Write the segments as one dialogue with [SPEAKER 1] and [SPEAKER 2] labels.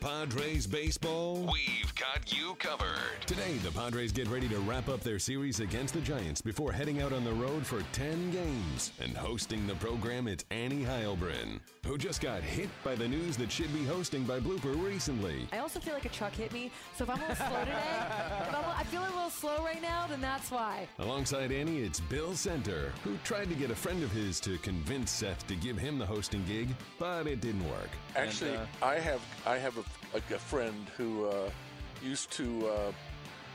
[SPEAKER 1] Padres baseball? We've got you covered. Today, the Padres get ready to wrap up their series against the Giants before heading out on the road for 10 games. And hosting the program, it's Annie Heilbrunn, who just got hit by the news that she'd be hosting by Blooper recently.
[SPEAKER 2] I also feel like a truck hit me, so if I'm a little slow today, if I'm, I feel a little slow right now, then that's why.
[SPEAKER 1] Alongside Annie, it's Bill Center, who tried to get a friend of his to convince Seth to give him the hosting gig, but it didn't work.
[SPEAKER 3] Actually,
[SPEAKER 4] uh,
[SPEAKER 3] I have I have a, a, a friend who uh, used to uh,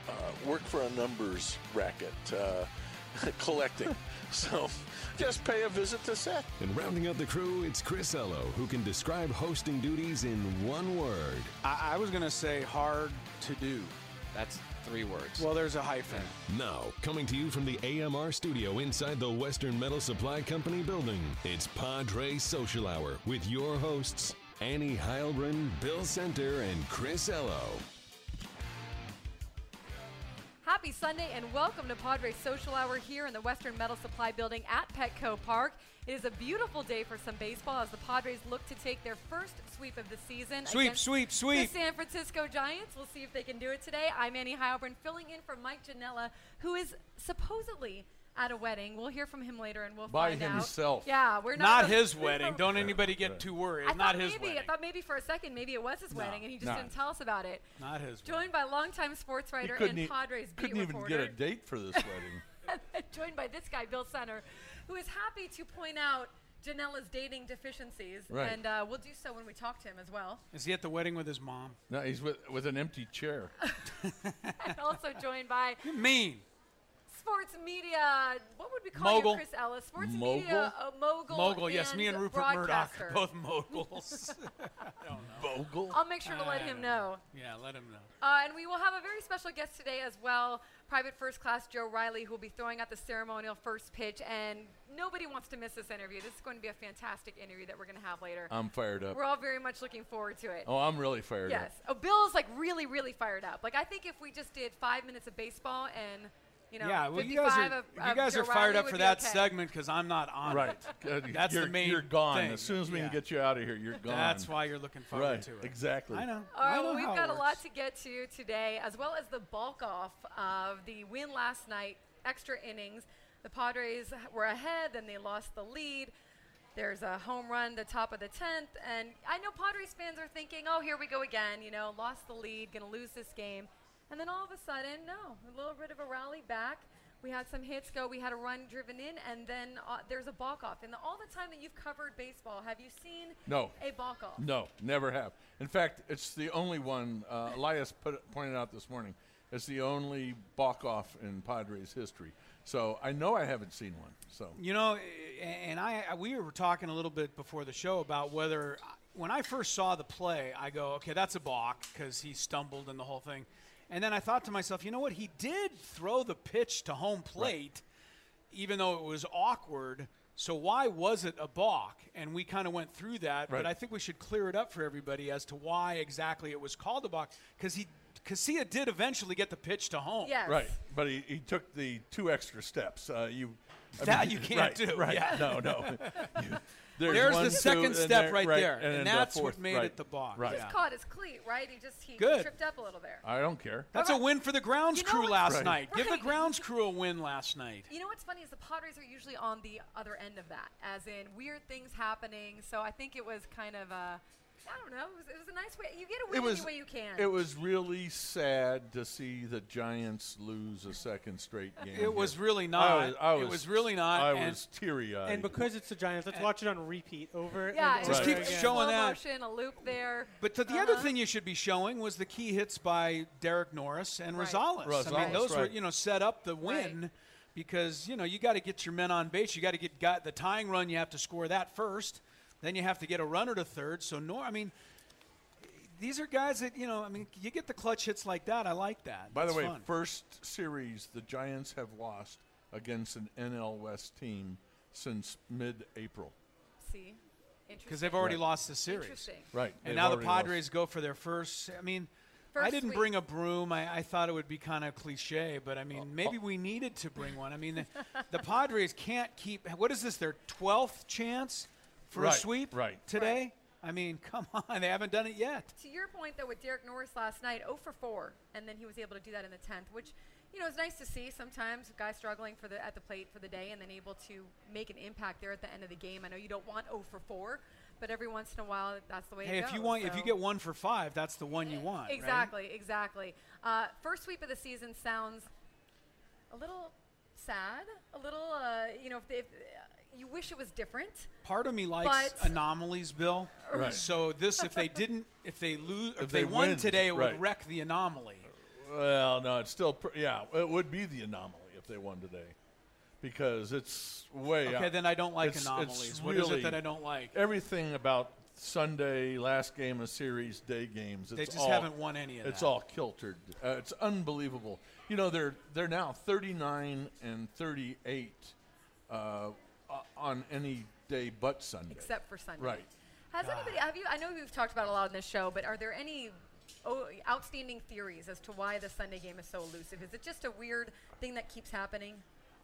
[SPEAKER 3] uh, work for a numbers racket, uh, collecting. so just pay a visit to Seth.
[SPEAKER 1] And rounding out the crew, it's Chris Ello, who can describe hosting duties in one word.
[SPEAKER 4] I, I was going to say hard to do.
[SPEAKER 5] That's three words.
[SPEAKER 4] Well, there's a hyphen.
[SPEAKER 1] Now, coming to you from the AMR studio inside the Western Metal Supply Company building, it's Padre Social Hour with your hosts, Annie Heilbrunn, Bill Center, and Chris Ello.
[SPEAKER 2] Happy Sunday and welcome to Padres Social Hour here in the Western Metal Supply Building at Petco Park. It is a beautiful day for some baseball as the Padres look to take their first sweep of the season.
[SPEAKER 4] Sweep,
[SPEAKER 2] against
[SPEAKER 4] sweep, sweep.
[SPEAKER 2] The San Francisco Giants. We'll see if they can do it today. I'm Annie Heilbrunn filling in for Mike Janella, who is supposedly at a wedding. We'll hear from him later and we'll
[SPEAKER 3] By
[SPEAKER 2] find out.
[SPEAKER 3] himself.
[SPEAKER 2] Yeah, we're
[SPEAKER 4] Not
[SPEAKER 2] not.
[SPEAKER 4] his wedding. Don't anybody get too worried.
[SPEAKER 2] I
[SPEAKER 4] It's not
[SPEAKER 2] thought
[SPEAKER 4] his
[SPEAKER 2] maybe,
[SPEAKER 4] wedding.
[SPEAKER 2] I thought maybe for a second maybe it was his wedding and he just
[SPEAKER 3] no.
[SPEAKER 2] didn't tell us about it.
[SPEAKER 4] Not his
[SPEAKER 2] Joined by longtime sports writer and
[SPEAKER 3] e-
[SPEAKER 2] Padres beat
[SPEAKER 3] couldn't even
[SPEAKER 2] reporter.
[SPEAKER 3] get a date for this wedding.
[SPEAKER 2] joined by this guy, Bill Center, who is happy to point out Janella's dating deficiencies.
[SPEAKER 3] Right.
[SPEAKER 2] And uh, we'll do so when we talk to him as well.
[SPEAKER 4] Is he at the wedding with his mom?
[SPEAKER 3] no, he's with, with an empty chair.
[SPEAKER 2] and also joined by
[SPEAKER 4] You're mean.
[SPEAKER 2] Sports media, what would we call
[SPEAKER 4] Mogul.
[SPEAKER 2] you, Chris Ello? Sports
[SPEAKER 3] Mogul?
[SPEAKER 2] media uh, mogul.
[SPEAKER 4] Mogul. Yes, me and Rupert Murdoch
[SPEAKER 2] broadcaster.
[SPEAKER 4] are both moguls.
[SPEAKER 3] Bogle.
[SPEAKER 2] I'll make sure to let him
[SPEAKER 4] don't
[SPEAKER 2] know.
[SPEAKER 4] yeah, let him know.
[SPEAKER 2] Uh, and we will have a very special guest today as well, Private First Class Joe Riley, who will be throwing out the ceremonial first pitch. And nobody wants to miss this interview. This is going to be a fantastic interview that we're going to have later.
[SPEAKER 3] I'm fired up.
[SPEAKER 2] we're all very much looking forward to it.
[SPEAKER 3] Oh, I'm really fired
[SPEAKER 2] yes.
[SPEAKER 3] up. Yes.
[SPEAKER 2] Oh, Bill's like really, really fired up. Like I think if we just did five minutes of baseball and you know,
[SPEAKER 4] yeah, well, you guys are,
[SPEAKER 2] of,
[SPEAKER 4] you guys are fired up for that
[SPEAKER 2] okay.
[SPEAKER 4] segment because I'm not on
[SPEAKER 3] Right.
[SPEAKER 4] it.
[SPEAKER 3] Good.
[SPEAKER 4] That's the
[SPEAKER 3] you're,
[SPEAKER 4] main
[SPEAKER 3] You're gone.
[SPEAKER 4] thing.
[SPEAKER 3] As soon as we
[SPEAKER 4] Yeah.
[SPEAKER 3] can get you out of here, you're gone.
[SPEAKER 4] That's why you're looking forward
[SPEAKER 3] Right.
[SPEAKER 4] to it.
[SPEAKER 3] Exactly.
[SPEAKER 4] I know.
[SPEAKER 2] All
[SPEAKER 4] I know
[SPEAKER 2] well, we've
[SPEAKER 4] how it
[SPEAKER 2] got a lot to get to today, as well as the bulk off of the win last night, extra innings. The Padres were ahead, then they lost the lead. There's a home run, the top of the 10th, and I know Padres fans are thinking, oh, here we go again, you know, lost the lead, gonna lose this game. And then all of a sudden, no, a little bit of a rally back. We had some hits go, we had a run driven in, and then uh, there's a balk off. And the, all the time that you've covered baseball, have you seen
[SPEAKER 3] No.
[SPEAKER 2] a balk off?
[SPEAKER 3] No, never have. In fact, it's the only one. Uh, Elias put, pointed out this morning. It's the only balk off in Padres history. So I know I haven't seen one. So
[SPEAKER 4] You know, and I we were talking a little bit before the show about whether when I first saw the play, I go, okay, that's a balk because he stumbled and the whole thing. And then I thought to myself, you know what? He did throw the pitch to home plate, even though it was awkward. So why was it a balk? And we kind of went through that,
[SPEAKER 3] Right.
[SPEAKER 4] but I think we should clear it up for everybody as to why exactly it was called a balk because he. Casilla did eventually get the pitch to home.
[SPEAKER 2] Yes.
[SPEAKER 3] right, but he, he took the two extra steps. Uh, you I
[SPEAKER 4] That you can't
[SPEAKER 3] right,
[SPEAKER 4] do,
[SPEAKER 3] Right?
[SPEAKER 4] yeah.
[SPEAKER 3] No, no. You-
[SPEAKER 4] There's
[SPEAKER 3] one,
[SPEAKER 4] the second
[SPEAKER 3] and
[SPEAKER 4] step
[SPEAKER 3] there-
[SPEAKER 4] right there, and
[SPEAKER 3] then the
[SPEAKER 4] that's what made
[SPEAKER 3] right,
[SPEAKER 4] it the balk.
[SPEAKER 3] Right.
[SPEAKER 2] Just caught his cleat, right? He just he
[SPEAKER 4] Good.
[SPEAKER 2] tripped up a little there.
[SPEAKER 3] I don't care.
[SPEAKER 4] That's a win for the grounds
[SPEAKER 2] You know
[SPEAKER 4] crew last
[SPEAKER 3] Right.
[SPEAKER 4] night. Give the grounds crew a win last night.
[SPEAKER 2] You know what's funny is the Padres are usually on the other end of that, as in weird things happening. So I think it was kind of uh, I don't know. It was, it was a nice way. You get a win
[SPEAKER 3] It was
[SPEAKER 2] any way you can.
[SPEAKER 3] It was really sad to see the Giants lose a second straight game.
[SPEAKER 4] It was
[SPEAKER 3] here.
[SPEAKER 4] really
[SPEAKER 3] I
[SPEAKER 4] not.
[SPEAKER 3] was, I
[SPEAKER 4] It
[SPEAKER 3] was,
[SPEAKER 4] was really not,
[SPEAKER 3] I
[SPEAKER 4] and-
[SPEAKER 3] was teary eyed.
[SPEAKER 6] And because it's the Giants, let's watch it on repeat over
[SPEAKER 2] yeah,
[SPEAKER 6] and
[SPEAKER 4] Just
[SPEAKER 6] over
[SPEAKER 2] was
[SPEAKER 4] keep
[SPEAKER 2] a
[SPEAKER 4] showing
[SPEAKER 2] slow
[SPEAKER 4] that.
[SPEAKER 2] motion, a loop there.
[SPEAKER 4] But the, the other
[SPEAKER 2] Uh-huh.
[SPEAKER 4] thing you should be showing was the key hits by Derek Norris and
[SPEAKER 2] Right.
[SPEAKER 4] Rosales. I mean,
[SPEAKER 3] Rosales,
[SPEAKER 4] those were you know set up the win because you know you got to get your men on base. You got to get got the tying run. You have to score that first. Then you have to get a runner to third. So Nor, I mean, these are guys that you know. I mean, you get the clutch hits like that. I like that.
[SPEAKER 3] By the way,
[SPEAKER 4] fun.
[SPEAKER 3] first series the Giants have lost against an NL West team since mid April.
[SPEAKER 2] See,
[SPEAKER 4] because they've already
[SPEAKER 7] Right.
[SPEAKER 4] lost the series.
[SPEAKER 7] Right.
[SPEAKER 4] And
[SPEAKER 7] they've
[SPEAKER 4] now the
[SPEAKER 7] already lost.
[SPEAKER 4] Padres go for their first. I mean, I didn't
[SPEAKER 2] sweep.
[SPEAKER 4] bring a broom. I, I thought it would be kind of cliche, but I
[SPEAKER 7] Uh,
[SPEAKER 4] mean, maybe we needed to bring one. I mean, the, the Padres can't keep. What is this? Their twelfth chance for a sweep
[SPEAKER 7] right.
[SPEAKER 4] today. I mean, come on, they haven't done it yet.
[SPEAKER 2] To your point, though, with Derek Norris last night, 0 for 4, and then he was able to do that in the 10th, which, you know, is nice to see. Sometimes a guy struggling for the at the plate for the day and then able to make an impact there at the end of the game. I know you don't want 0 for 4, but every once in a while, that's the way
[SPEAKER 4] Hey,
[SPEAKER 2] it
[SPEAKER 4] if you
[SPEAKER 2] goes,
[SPEAKER 4] want, if you get one for five, that's the one you want. right?
[SPEAKER 2] Exactly, exactly. Uh, first sweep of the season sounds a little sad, a little, uh, you know, if, they, if uh, you wish it was different.
[SPEAKER 4] Part of me likes
[SPEAKER 2] But-
[SPEAKER 4] anomalies, Bill.
[SPEAKER 7] Right.
[SPEAKER 4] So this, if they didn't, if they lose, if,
[SPEAKER 7] If
[SPEAKER 4] they,
[SPEAKER 7] they
[SPEAKER 4] won
[SPEAKER 7] win,
[SPEAKER 4] today, it would wreck the anomaly.
[SPEAKER 7] Well, no, it's still pr- yeah. It would be the anomaly if they won today, because it's way
[SPEAKER 4] Okay,
[SPEAKER 7] out.
[SPEAKER 4] then I don't like
[SPEAKER 7] It's- it's
[SPEAKER 4] anomalies. What is
[SPEAKER 7] really-
[SPEAKER 4] it that I don't like?
[SPEAKER 7] Everything about Sunday, last game of series, day games.
[SPEAKER 4] They just
[SPEAKER 7] all-
[SPEAKER 4] haven't won any of that.
[SPEAKER 7] It's all kiltered. Uh, it's unbelievable. You know, they're they're now 39 and 38 uh, o- on any day but Sunday.
[SPEAKER 2] except for Sunday.
[SPEAKER 7] Right.
[SPEAKER 2] Has anybody? Have you? I know we've talked about a lot in this show, but are there any oh, outstanding theories as to why the Sunday game is so elusive? Is it just a weird thing that keeps happening?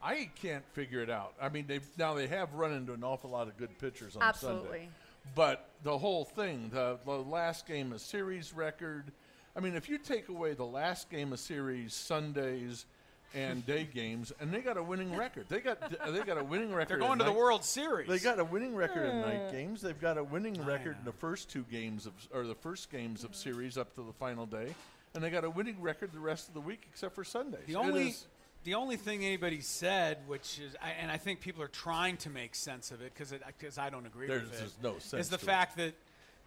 [SPEAKER 7] I can't figure it out. I mean, they now they have run into an awful lot of good pitchers on Sunday.
[SPEAKER 2] Absolutely.
[SPEAKER 7] Sunday. But the whole thing, the, the last game of series record. I mean, if you take away the last game of series Sundays and day games, and they got a winning record. They got they got a winning record.
[SPEAKER 4] They're going to the World Series.
[SPEAKER 7] They got a winning record in night games. They've got a winning record in the first two games of, or the first games of series up to the final day, and they got a winning record the rest of the week except for Sundays.
[SPEAKER 4] The only the only thing anybody said, which is, I, and I think people are trying to make sense of it because because I don't agree
[SPEAKER 7] There's
[SPEAKER 4] with it,
[SPEAKER 7] just no
[SPEAKER 4] is the
[SPEAKER 7] to it.
[SPEAKER 4] fact that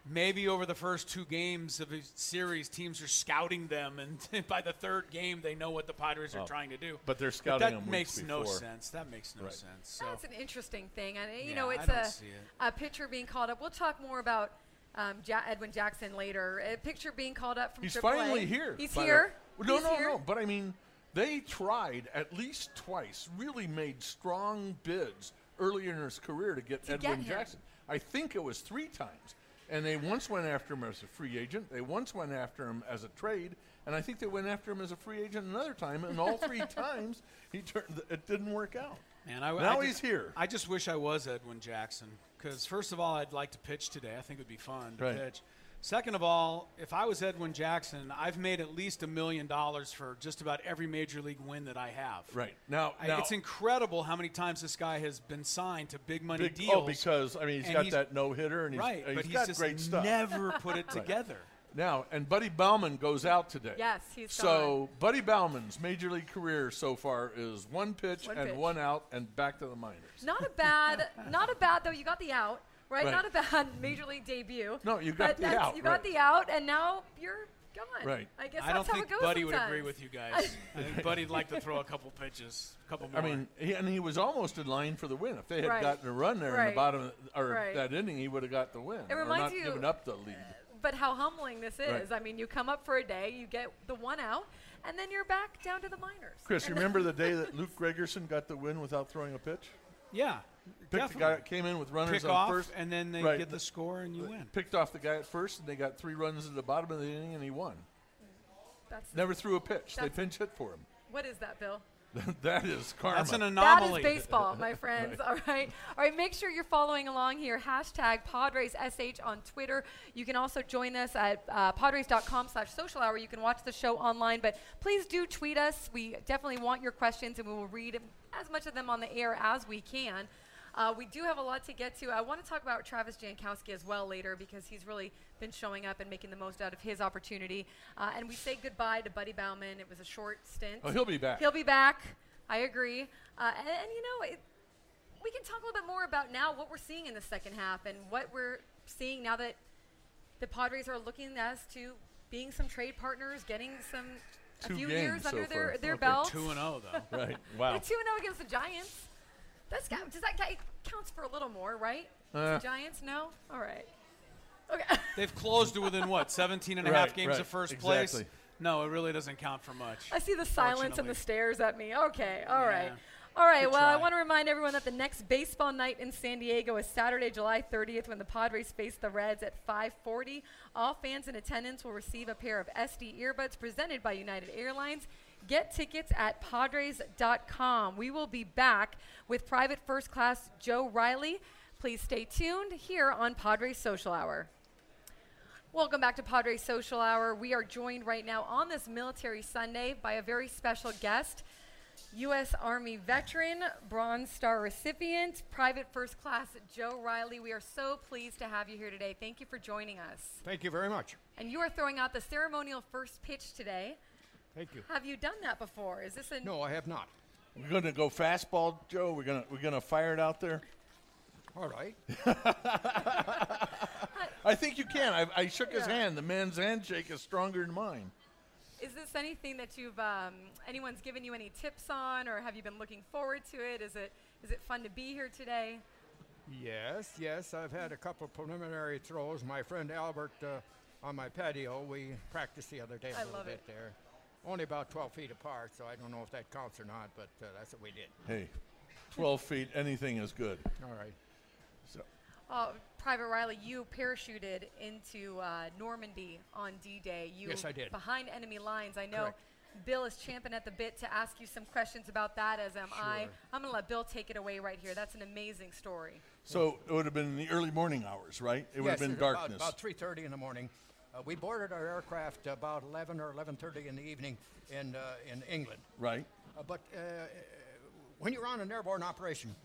[SPEAKER 4] maybe over the first two games of a series, teams are scouting them, and by the third game, they know what the Padres are
[SPEAKER 7] Oh,
[SPEAKER 4] trying to do.
[SPEAKER 7] but they're
[SPEAKER 4] But
[SPEAKER 7] scouting
[SPEAKER 4] that
[SPEAKER 7] them weeks
[SPEAKER 4] makes no
[SPEAKER 7] before.
[SPEAKER 4] sense. That makes no
[SPEAKER 7] Right.
[SPEAKER 4] sense. So
[SPEAKER 2] That's an interesting thing, and you
[SPEAKER 4] Yeah,
[SPEAKER 2] know,
[SPEAKER 4] I
[SPEAKER 2] it's
[SPEAKER 4] don't
[SPEAKER 2] a
[SPEAKER 4] see it.
[SPEAKER 2] a pitcher being called up. We'll talk more about. Um, ja- Edwin Jackson later. A pitcher being called up from
[SPEAKER 7] He's
[SPEAKER 2] AAA.
[SPEAKER 7] finally here.
[SPEAKER 2] He's
[SPEAKER 7] by the-
[SPEAKER 2] here.
[SPEAKER 7] Well, no,
[SPEAKER 2] He's
[SPEAKER 7] no,
[SPEAKER 2] here.
[SPEAKER 7] no. But I mean, they tried at least twice, really made strong bids earlier in his career to get
[SPEAKER 2] To
[SPEAKER 7] Edwin
[SPEAKER 2] get.
[SPEAKER 7] Jackson. I think it was three times. And they once went after him as a free agent. They once went after him as a trade. And I think they went after him as a free agent another time. And all three times, he turned. It didn't work out.
[SPEAKER 4] Man, I,
[SPEAKER 7] Now
[SPEAKER 4] I
[SPEAKER 7] he's
[SPEAKER 4] just,
[SPEAKER 7] here.
[SPEAKER 4] I just wish I was Edwin Jackson because first of all, I'd like to pitch today. I think it would be fun to
[SPEAKER 7] Right.
[SPEAKER 4] pitch. Second of all, if I was Edwin Jackson, I've made at least a million dollars for just about every major league win that I have.
[SPEAKER 7] Right now,
[SPEAKER 4] I,
[SPEAKER 7] now
[SPEAKER 4] it's incredible how many times this guy has been signed to big money
[SPEAKER 7] big,
[SPEAKER 4] deals.
[SPEAKER 7] oh, because I mean, he's got
[SPEAKER 4] he's-
[SPEAKER 7] that no hitter, and he's,
[SPEAKER 4] right,
[SPEAKER 7] uh, he's
[SPEAKER 4] but he's
[SPEAKER 7] got
[SPEAKER 4] just
[SPEAKER 7] great stuff.
[SPEAKER 4] never put it together.
[SPEAKER 7] Now, and Buddy Baumann goes out today.
[SPEAKER 2] Yes, he's
[SPEAKER 7] So Buddy Baumann's major league career so far is one pitch
[SPEAKER 2] One
[SPEAKER 7] and
[SPEAKER 2] pitch.
[SPEAKER 7] one out and back to the minors.
[SPEAKER 2] Not a bad, not a bad though. You got the out, right?
[SPEAKER 7] Right.
[SPEAKER 2] Not a bad major league debut.
[SPEAKER 7] No, you got
[SPEAKER 2] But
[SPEAKER 7] the out,
[SPEAKER 2] You got
[SPEAKER 7] right.
[SPEAKER 2] the out, and now you're gone.
[SPEAKER 7] Right.
[SPEAKER 2] I guess
[SPEAKER 4] I don't
[SPEAKER 2] that's how
[SPEAKER 4] think
[SPEAKER 2] it goes
[SPEAKER 4] Buddy would agree with you guys. I think Buddy'd like to throw a couple pitches, a couple more.
[SPEAKER 7] I mean, he, and he was almost in line for the win. If they had
[SPEAKER 2] Right.
[SPEAKER 7] gotten a run there in the bottom or
[SPEAKER 2] Right.
[SPEAKER 7] that inning, he would have got the win.
[SPEAKER 2] It
[SPEAKER 7] or
[SPEAKER 2] reminds
[SPEAKER 7] not
[SPEAKER 2] you-
[SPEAKER 7] given up the lead.
[SPEAKER 2] Uh, but how humbling this is.
[SPEAKER 7] Right.
[SPEAKER 2] I mean, you come up for a day, you get the one out, and then you're back down to the minors.
[SPEAKER 7] Chris, you remember the day that Luke Gregerson got the win without throwing a pitch?
[SPEAKER 4] yeah,
[SPEAKER 7] Picked the
[SPEAKER 4] definitely.
[SPEAKER 7] guy, came in with runners
[SPEAKER 4] Pick
[SPEAKER 7] on
[SPEAKER 4] off,
[SPEAKER 7] first,
[SPEAKER 4] and then they
[SPEAKER 7] Right.
[SPEAKER 4] get the score, and you win.
[SPEAKER 7] picked off the guy at first, and they got three runs at the bottom of the inning, and he won.
[SPEAKER 2] That's
[SPEAKER 7] Never threw a pitch. They pinch hit for him.
[SPEAKER 2] what is that, Bill?
[SPEAKER 7] that is karma.
[SPEAKER 4] That's an anomaly.
[SPEAKER 2] is baseball, my friends. All right. All right. Make sure you're following along here. Hashtag PadresSH on Twitter. You can also join us at uh, Padres.com slash social hour. You can watch the show online, but please do tweet us. We definitely want your questions, and we will read as much of them on the air as we can. Uh, we do have a lot to get to. I want to talk about Travis Jankowski as well later because he's really been showing up and making the most out of his opportunity. Uh, and we say goodbye to Buddy Baumann. It was a short stint.
[SPEAKER 7] Oh, he'll be back.
[SPEAKER 2] He'll be back. I agree. Uh, and, and, you know, it, we can talk a little bit more about now what we're seeing in the second half and what we're seeing now that the Padres are looking as to being some trade partners, getting some a few
[SPEAKER 7] games
[SPEAKER 2] years
[SPEAKER 7] so
[SPEAKER 2] under their their
[SPEAKER 7] Okay,
[SPEAKER 2] belt.
[SPEAKER 4] Two and zero though.
[SPEAKER 7] right. Wow.
[SPEAKER 2] They're two and zero against the Giants. That's got, does that guy counts for a little more, right?
[SPEAKER 7] Uh.
[SPEAKER 2] Giants, no. All right. Okay.
[SPEAKER 4] They've closed it within what 17 and a half games
[SPEAKER 7] right,
[SPEAKER 4] of first place. No, it really doesn't count for much.
[SPEAKER 2] I see the silence and the stares at me. Okay, all right.
[SPEAKER 4] Yeah.
[SPEAKER 2] All right.
[SPEAKER 4] Good
[SPEAKER 2] well, I want to remind everyone that the next baseball night in San Diego is Saturday, July 30th, when the Padres face the Reds at 5:40. All fans in attendance will receive a pair of SD earbuds presented by United Airlines. Get tickets at Padres.com. We will be back with Private First Class Joe Riley. Please stay tuned here on Padres Social Hour. Welcome back to Padres Social Hour. We are joined right now on this Military Sunday by a very special guest. U.S. Army veteran, Bronze Star recipient, Private First Class Joe Riley. We are so pleased to have you here today. Thank you for joining us.
[SPEAKER 8] Thank you very much.
[SPEAKER 2] And you are throwing out the ceremonial first pitch today.
[SPEAKER 8] Thank you.
[SPEAKER 2] Have you done that before? Is this a
[SPEAKER 8] No, I have not.
[SPEAKER 3] We're going to go fastball, Joe. We're going to we're going to fire it out there.
[SPEAKER 8] All right.
[SPEAKER 3] I think you can. I, I shook his
[SPEAKER 2] Yeah.
[SPEAKER 3] hand. The man's handshake is stronger than mine.
[SPEAKER 2] Is this anything that you've um, anyone's given you any tips on, or have you been looking forward to it? Is it is it fun to be here today?
[SPEAKER 8] Yes, yes. I've had a couple preliminary throws. My friend Albert uh, on my patio, we practiced the other day a
[SPEAKER 2] I
[SPEAKER 8] little
[SPEAKER 2] love
[SPEAKER 8] bit
[SPEAKER 2] it.
[SPEAKER 8] there. Only about 12 feet apart, so I don't know if that counts or not, but uh, that's what we did.
[SPEAKER 3] Hey, 12 feet, anything is good.
[SPEAKER 8] All right.
[SPEAKER 3] So,
[SPEAKER 2] Uh, Private Riley, you parachuted into uh, Normandy on D-Day. You
[SPEAKER 8] Yes, I did.
[SPEAKER 2] Behind enemy lines. I know
[SPEAKER 8] Correct.
[SPEAKER 2] Bill is champing at the bit to ask you some questions about that, as am I.
[SPEAKER 8] Sure.
[SPEAKER 2] I'm going to let Bill take it away right here. That's an amazing story.
[SPEAKER 3] so it would have been in the early morning hours, right? It would
[SPEAKER 8] yes,
[SPEAKER 3] have been
[SPEAKER 8] it
[SPEAKER 3] darkness.
[SPEAKER 8] About, about 3.30 in the morning. Uh, we boarded our aircraft about 11 or 11.30 in the evening in, uh, in England.
[SPEAKER 3] right?
[SPEAKER 8] Uh, but uh, when you're on an airborne operation,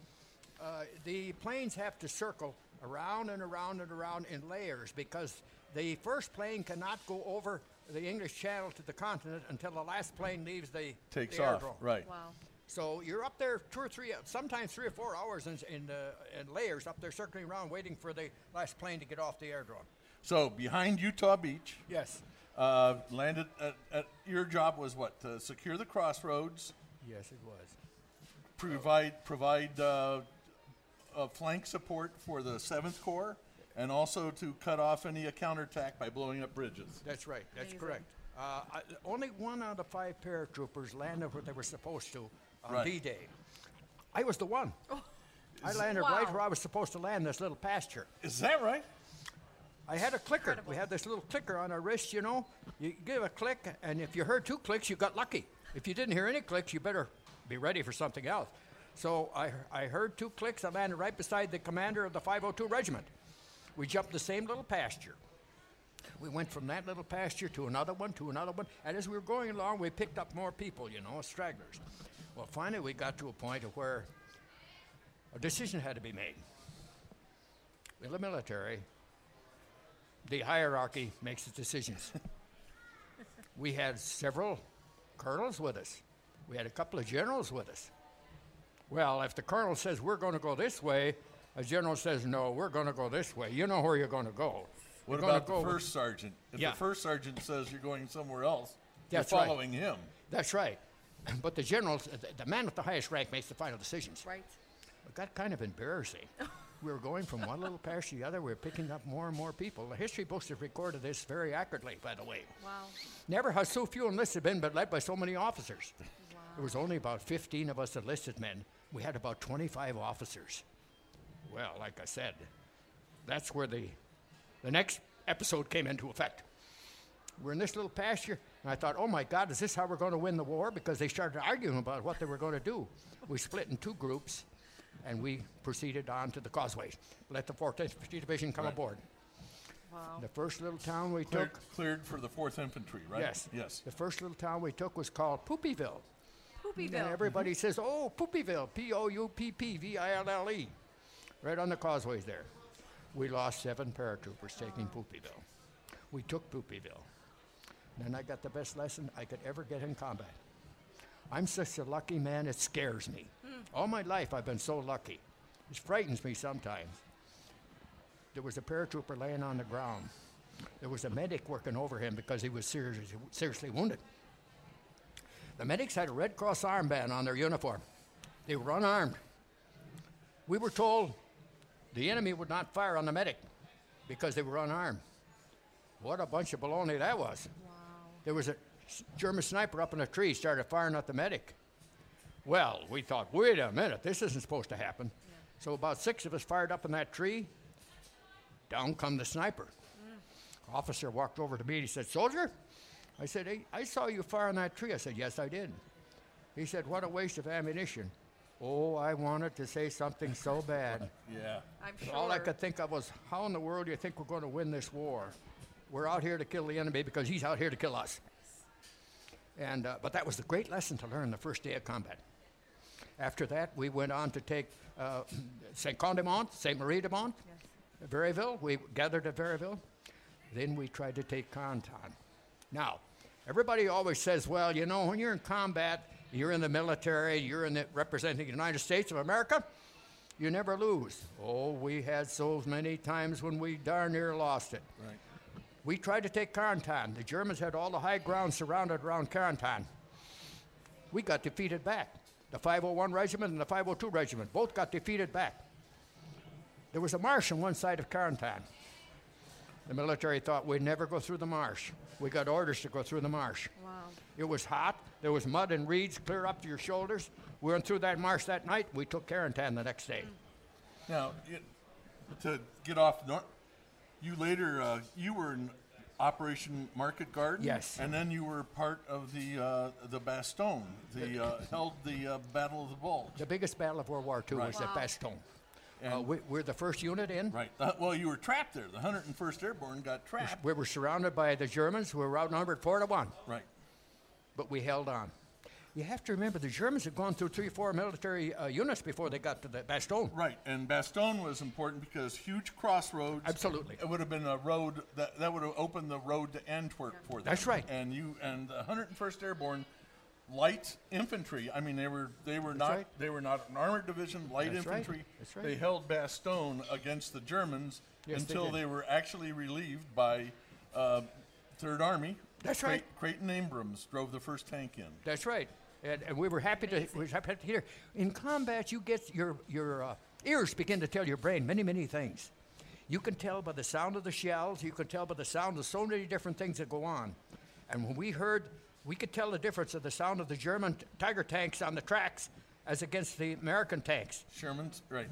[SPEAKER 8] uh, the planes have to circle around and around and around in layers because the first plane cannot go over the English Channel to the continent until the last plane leaves the,
[SPEAKER 3] Takes
[SPEAKER 8] the
[SPEAKER 3] off,
[SPEAKER 8] aerodrome.
[SPEAKER 3] right?
[SPEAKER 2] Wow.
[SPEAKER 8] So you're up there two or three, sometimes three or four hours in, in, uh, in layers up there circling around waiting for the last plane to get off the airdrome.
[SPEAKER 3] So behind Utah Beach,
[SPEAKER 8] Yes.
[SPEAKER 3] uh, landed. At, at, your job was what? To secure the crossroads,
[SPEAKER 8] Yes, it was.
[SPEAKER 3] provide provide uh, uh, flank support for the Seventh Corps, and also to cut off any uh, counterattack by blowing up bridges.
[SPEAKER 8] That's right. That's
[SPEAKER 2] Amazing.
[SPEAKER 8] correct. Uh, I, only one out of five paratroopers landed where they were supposed to on
[SPEAKER 3] Right.
[SPEAKER 8] D-Day. I was the one. Oh. I landed right where I was supposed to land, this little pasture.
[SPEAKER 3] Is that right?
[SPEAKER 8] I had a clicker.
[SPEAKER 2] Incredible.
[SPEAKER 8] We had this little clicker on our wrist, you know. You give a click, and if you heard two clicks, you got lucky. If you didn't hear any clicks, you better be ready for something else. So I, I heard two clicks. I landed right beside the commander of the 502 Regiment. We jumped the same little pasture. We went from that little pasture to another one, to another one, and as we were going along, we picked up more people, you know, stragglers. Well, finally, we got to a point of where a decision had to be made. In the military, the hierarchy makes the decisions. we had several colonels with us. We had a couple of generals with us. Well, if the colonel says we're going to go this way, a general says no, we're going to go this way. You know where you're going to go.
[SPEAKER 3] What
[SPEAKER 8] You're gonna
[SPEAKER 3] about the
[SPEAKER 8] go with-
[SPEAKER 3] first sergeant? If
[SPEAKER 8] Yeah.
[SPEAKER 3] the first sergeant says you're going somewhere else,
[SPEAKER 8] That's
[SPEAKER 3] you're
[SPEAKER 8] right.
[SPEAKER 3] following him.
[SPEAKER 8] That's right. But the general, the, the man with the highest rank, makes the final decisions.
[SPEAKER 2] Right.
[SPEAKER 8] It got kind of embarrassing. we were going from one little parish to the other. We were picking up more and more people. The history books have recorded this very accurately, by the way.
[SPEAKER 2] Wow.
[SPEAKER 8] Never has so few enlisted men been led by so many officers. Wow. There was only about 15 of us enlisted men. We had about 25 officers. Well, like I said, that's where the, the next episode came into effect. We're in this little pasture, and I thought, oh my God, is this how we're going to win the war? Because they started arguing about what they were going to do. We split in two groups, and we proceeded on to the causeways. Let the 14th Infantry Division come
[SPEAKER 3] Right.
[SPEAKER 8] aboard.
[SPEAKER 2] Wow.
[SPEAKER 8] The first little town we
[SPEAKER 3] Cleared,
[SPEAKER 8] took,
[SPEAKER 3] cleared for the Fourth Infantry, right?
[SPEAKER 8] yes,
[SPEAKER 3] Yes.
[SPEAKER 8] the first little town we took was called Poopyville. And
[SPEAKER 2] Poopyville.
[SPEAKER 8] everybody says, oh, Poopyville, P O U P P V I L L E, right on the causeways there. We lost seven paratroopers taking Poopyville. We took Poopyville. And I got the best lesson I could ever get in combat. I'm such a lucky man, it scares me. Hmm. All my life I've been so lucky. It frightens me sometimes. There was a paratrooper laying on the ground. There was a medic working over him because he was seriously, seriously wounded. The medics had a Red Cross armband on their uniform. They were unarmed. We were told the enemy would not fire on the medic because they were unarmed. What a bunch of baloney that was. There was a German sniper up in a tree, started firing at the medic. Well, we thought, wait a minute, this isn't supposed to happen. So about six of us fired up in that tree. Down come the sniper. Mm. Officer walked over to me and he said, Soldier? I said, hey, I saw you fire in that tree. I said, Yes, I did. He said, What a waste of ammunition. Oh, I wanted to say something so bad.
[SPEAKER 7] Yeah.
[SPEAKER 2] I'm sure.
[SPEAKER 8] All I could think of was, How in the world do you think we're going to win this war? We're out here to kill the enemy because he's out here to kill us. And, uh, but that was the great lesson to learn the first day of combat. After that, we went on to take uh, St. Condemont, St. Marie de Mont, Veryville. We gathered at Veryville. Then we tried to take Carentan. Now, everybody always says, well, you know, when you're in combat, you're in the military, you're in the, representing the United States of America, you never lose. Oh, we had so many times when we darn near lost it.
[SPEAKER 7] Right.
[SPEAKER 8] We tried to take Carentan. The Germans had all the high ground surrounded around Carentan. We got defeated back. The 501 Regiment and the 502 Regiment both got defeated back. There was a marsh on one side of Carentan. The military thought we'd never go through the marsh. We got orders to go through the marsh.
[SPEAKER 2] Wow.
[SPEAKER 8] It was hot. There was mud and reeds clear up to your shoulders. We went through that marsh that night. We took Carentan the next day.
[SPEAKER 7] Now, it, to get off, nor- you later uh, you were in Operation Market Garden.
[SPEAKER 8] Yes.
[SPEAKER 7] And then you were part of the uh, the Bastogne. The uh, held the uh, Battle of the Bulge.
[SPEAKER 8] The biggest battle of World War II
[SPEAKER 7] Right.
[SPEAKER 8] was at
[SPEAKER 2] Wow.
[SPEAKER 8] Bastogne. Uh,
[SPEAKER 7] And-
[SPEAKER 8] we, we're the first unit in.
[SPEAKER 7] Right. Uh, well, you were trapped there. The 101st Airborne got trapped.
[SPEAKER 8] We were surrounded by the Germans, who were outnumbered four to one,
[SPEAKER 7] Right.
[SPEAKER 8] but we held on. You have to remember the Germans had gone through three, or four military uh, units before they got to the Bastogne.
[SPEAKER 7] Right, and Bastogne was important because huge crossroads.
[SPEAKER 8] Absolutely.
[SPEAKER 7] it would have been a road that that would have opened the road to Antwerp for them.
[SPEAKER 8] That's right.
[SPEAKER 7] And you and the 101st Airborne, light infantry. I mean, they were they were not
[SPEAKER 8] right.
[SPEAKER 7] they were not an armored division, light
[SPEAKER 8] That's right.
[SPEAKER 7] infantry.
[SPEAKER 8] That's right.
[SPEAKER 7] They held Bastogne against the Germans
[SPEAKER 8] Yes,
[SPEAKER 7] until
[SPEAKER 8] did.
[SPEAKER 7] they, were actually relieved by uh, Third Army.
[SPEAKER 8] That's
[SPEAKER 7] Cray-
[SPEAKER 8] right.
[SPEAKER 7] Creighton Abrams drove the first tank in.
[SPEAKER 8] That's right. And, and we were happy to, we were happy to hear. In combat, you get your, your uh, ears begin to tell your brain many, many things. You can tell by the sound of the shells, you can tell by the sound of so many different things that go on. And when we heard, we could tell the difference of the sound of the German t- Tiger tanks on the tracks as against the American tanks.
[SPEAKER 7] Sherman's right.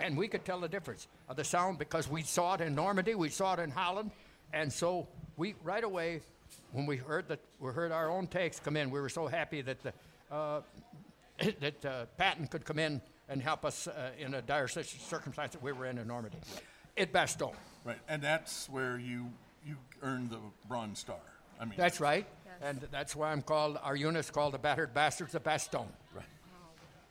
[SPEAKER 8] And we could tell the difference of the sound because we saw it in Normandy, we saw it in Holland, and so we right away, when we heard that we heard our own tanks come in, we were so happy that the, that uh, Patton could come in and help us uh, in a dire circumstance that we were in in Normandy. At Bastogne.
[SPEAKER 7] Right, and that's where you you earned the Bronze Star. I mean,
[SPEAKER 8] That's right. And that's why I'm called, our unit's called the Battered Bastards of Bastogne.
[SPEAKER 7] right.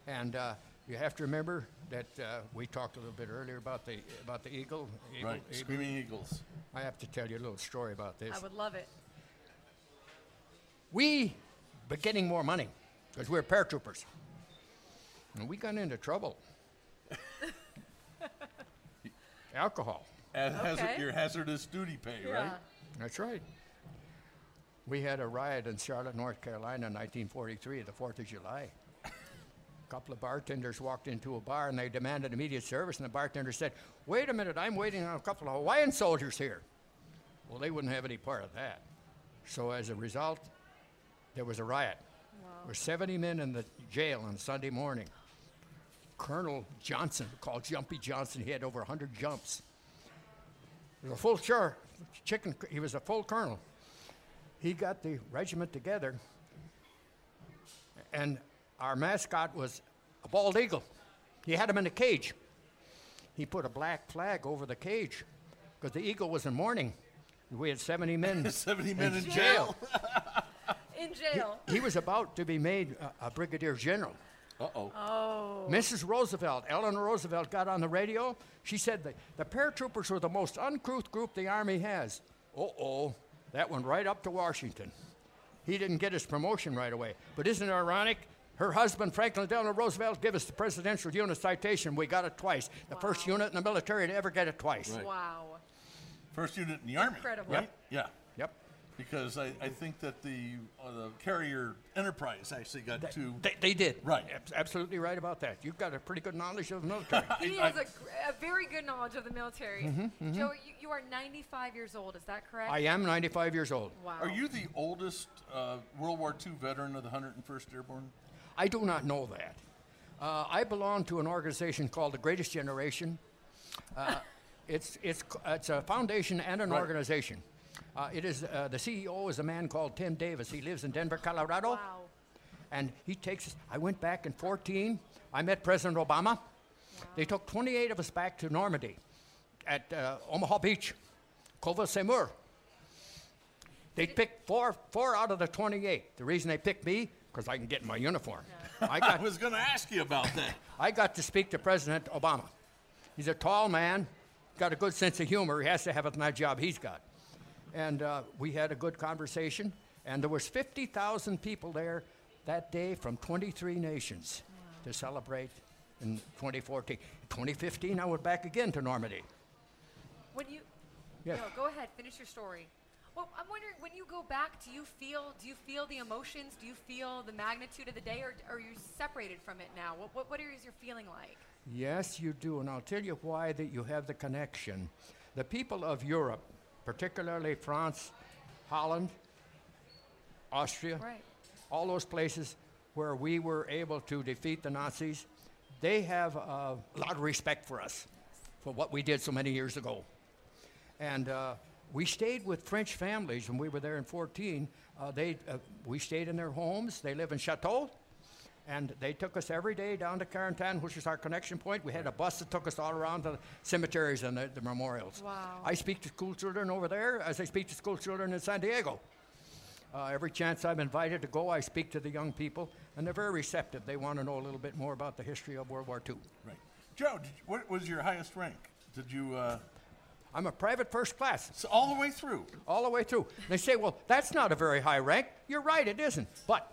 [SPEAKER 8] And uh, you have to remember that uh, we talked a little bit earlier about the, about the eagle. eagle
[SPEAKER 7] Right,
[SPEAKER 8] eagle.
[SPEAKER 7] Screaming Eagles.
[SPEAKER 8] I have to tell you a little story about this.
[SPEAKER 2] I would love it.
[SPEAKER 8] we were getting more money because we were paratroopers. And we got into trouble. Alcohol.
[SPEAKER 7] As hazard,
[SPEAKER 2] Okay.
[SPEAKER 7] your hazardous duty pay,
[SPEAKER 2] Yeah.
[SPEAKER 7] right?
[SPEAKER 8] That's right. We had a riot in Charlotte, North Carolina in 1943, the 4th of July. A couple of bartenders walked into a bar and they demanded immediate service, and the bartender said, Wait a minute, I'm waiting on a couple of Hawaiian soldiers here. Well, they wouldn't have any part of that. So, as a result, there was a riot. There were 70 men in the jail on Sunday morning. Colonel Johnson, called Jumpy Johnson, he had over 100 jumps. He was a full sure chicken. He was a full colonel. He got the regiment together, and our mascot was a bald eagle. He had him in a cage. He put a black flag over the cage because the eagle was in mourning. We had 70 men.
[SPEAKER 7] 70 men in
[SPEAKER 2] jail.
[SPEAKER 7] jail.
[SPEAKER 2] In jail.
[SPEAKER 8] he was about to be made a, a brigadier general.
[SPEAKER 7] Uh-oh.
[SPEAKER 2] Oh.
[SPEAKER 8] Mrs. Roosevelt, Eleanor Roosevelt, got on the radio. She said the, the paratroopers were the most uncouth group the Army has. Uh oh, that went right up to Washington. He didn't get his promotion right away. But isn't it ironic? Her husband, Franklin Delano Roosevelt, gave us the Presidential Unit Citation. We got it twice. The first unit in the military to ever get it twice.
[SPEAKER 7] Right.
[SPEAKER 2] Wow.
[SPEAKER 7] First unit in the Army.
[SPEAKER 2] Incredible.
[SPEAKER 7] Right? Yeah.
[SPEAKER 8] Yep.
[SPEAKER 7] Because I, I think that the uh, the carrier Enterprise actually got two.
[SPEAKER 8] They, they did.
[SPEAKER 7] Right.
[SPEAKER 8] Abs- Absolutely right about that. You've got a pretty good knowledge of the military.
[SPEAKER 2] He has a, gr- a very good knowledge of the military. Joe, you, you are 95 years old, is that correct?
[SPEAKER 8] I am 95 years old.
[SPEAKER 2] Wow.
[SPEAKER 7] Are you the oldest uh, World War II veteran of the 101st Airborne?
[SPEAKER 8] I do not know that. Uh, I belong to an organization called the Greatest Generation. Uh, it's, it's, it's a foundation and an
[SPEAKER 3] Right.
[SPEAKER 8] organization. Uh, it is, uh, the CEO is a man called Tim Davis. He lives in Denver, Colorado.
[SPEAKER 2] Wow.
[SPEAKER 8] And he takes us, I went back in 14. I met President Obama. They took 28 of us back to Normandy at uh, Omaha Beach, Colleville-sur-Mer. They picked four, four out of the 28. The reason they picked me, because I can get in my uniform. I
[SPEAKER 7] I
[SPEAKER 8] got,
[SPEAKER 7] was going to ask you about that.
[SPEAKER 8] I got to speak to President Obama. He's a tall man, got a good sense of humor. He has to have it in that job he's got. And uh, we had a good conversation, and there was 50,000 people there that day from 23 nations to celebrate in 2014. 2015, I went back again to Normandy.
[SPEAKER 2] When you,
[SPEAKER 8] Yes.
[SPEAKER 2] no, go ahead, finish your story. Well, I'm wondering when you go back, do you feel do you feel the emotions? Do you feel the magnitude of the day, or, or are you separated from it now? What what, what is your feeling like?
[SPEAKER 8] Yes, you do, and I'll tell you why that you have the connection. The people of Europe, particularly France, Holland, Austria,
[SPEAKER 2] Right.
[SPEAKER 8] all those places where we were able to defeat the Nazis, they have a lot of respect for us for what we did so many years ago. And uh, we stayed with French families when we were there in 14. Uh, they, uh, we stayed in their homes. They live in Chateau. And they took us every day down to Carentan, which is our connection point. We had a bus that took us all around the cemeteries and the, the memorials.
[SPEAKER 2] Wow.
[SPEAKER 8] I speak to school children over there as I speak to school children in San Diego. Uh, every chance I'm invited to go, I speak to the young people, and they're very receptive. They want to know a little bit more about the history of World War II.
[SPEAKER 7] Right. Joe, did you, what was your highest rank? Did you, uh,
[SPEAKER 8] I'm a private first class.
[SPEAKER 7] so all the way through?
[SPEAKER 8] all the way through. They say, well, that's not a very high rank. You're right, it isn't. But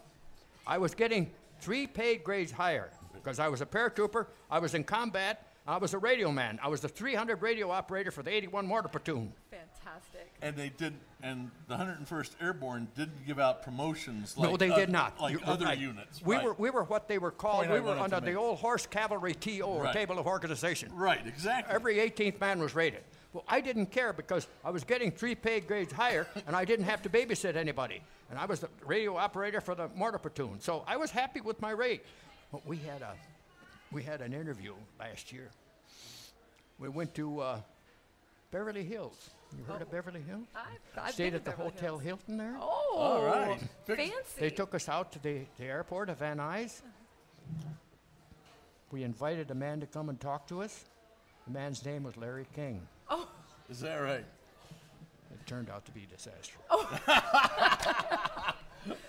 [SPEAKER 8] I was getting three paid grades higher because I was a paratrooper, I was in combat, I was a radio man. I was the 300 radio operator for the 81 Mortar Platoon.
[SPEAKER 2] Fantastic.
[SPEAKER 7] And they did, and the 101st Airborne didn't give out promotions like
[SPEAKER 8] no, they
[SPEAKER 7] oth-
[SPEAKER 8] did not.
[SPEAKER 7] like
[SPEAKER 8] You're
[SPEAKER 7] other
[SPEAKER 8] right.
[SPEAKER 7] units.
[SPEAKER 8] We
[SPEAKER 7] right.
[SPEAKER 8] were we were what they were called.
[SPEAKER 7] Point I
[SPEAKER 8] we were under the old horse cavalry TO, or
[SPEAKER 7] Right.
[SPEAKER 8] table of organization.
[SPEAKER 7] right, exactly.
[SPEAKER 8] Every 18th man was rated. Well, I didn't care because I was getting three pay grades higher, and I didn't have to babysit anybody. And I was the radio operator for the mortar platoon, so I was happy with my rate. But we had a, we had an interview last year. We went to uh, Beverly Hills. You heard of Beverly Hills?
[SPEAKER 2] I've, I've
[SPEAKER 8] Stayed
[SPEAKER 2] been
[SPEAKER 8] at the
[SPEAKER 2] Beverly
[SPEAKER 8] Hotel
[SPEAKER 2] Hills.
[SPEAKER 8] Hilton there.
[SPEAKER 2] Oh,
[SPEAKER 7] All right.
[SPEAKER 2] Fancy.
[SPEAKER 8] They took us out to the, the airport of Van Nuys. We invited a man to come and talk to us. The man's name was Larry King. Oh.
[SPEAKER 7] Is that right?
[SPEAKER 8] It turned out to be disastrous.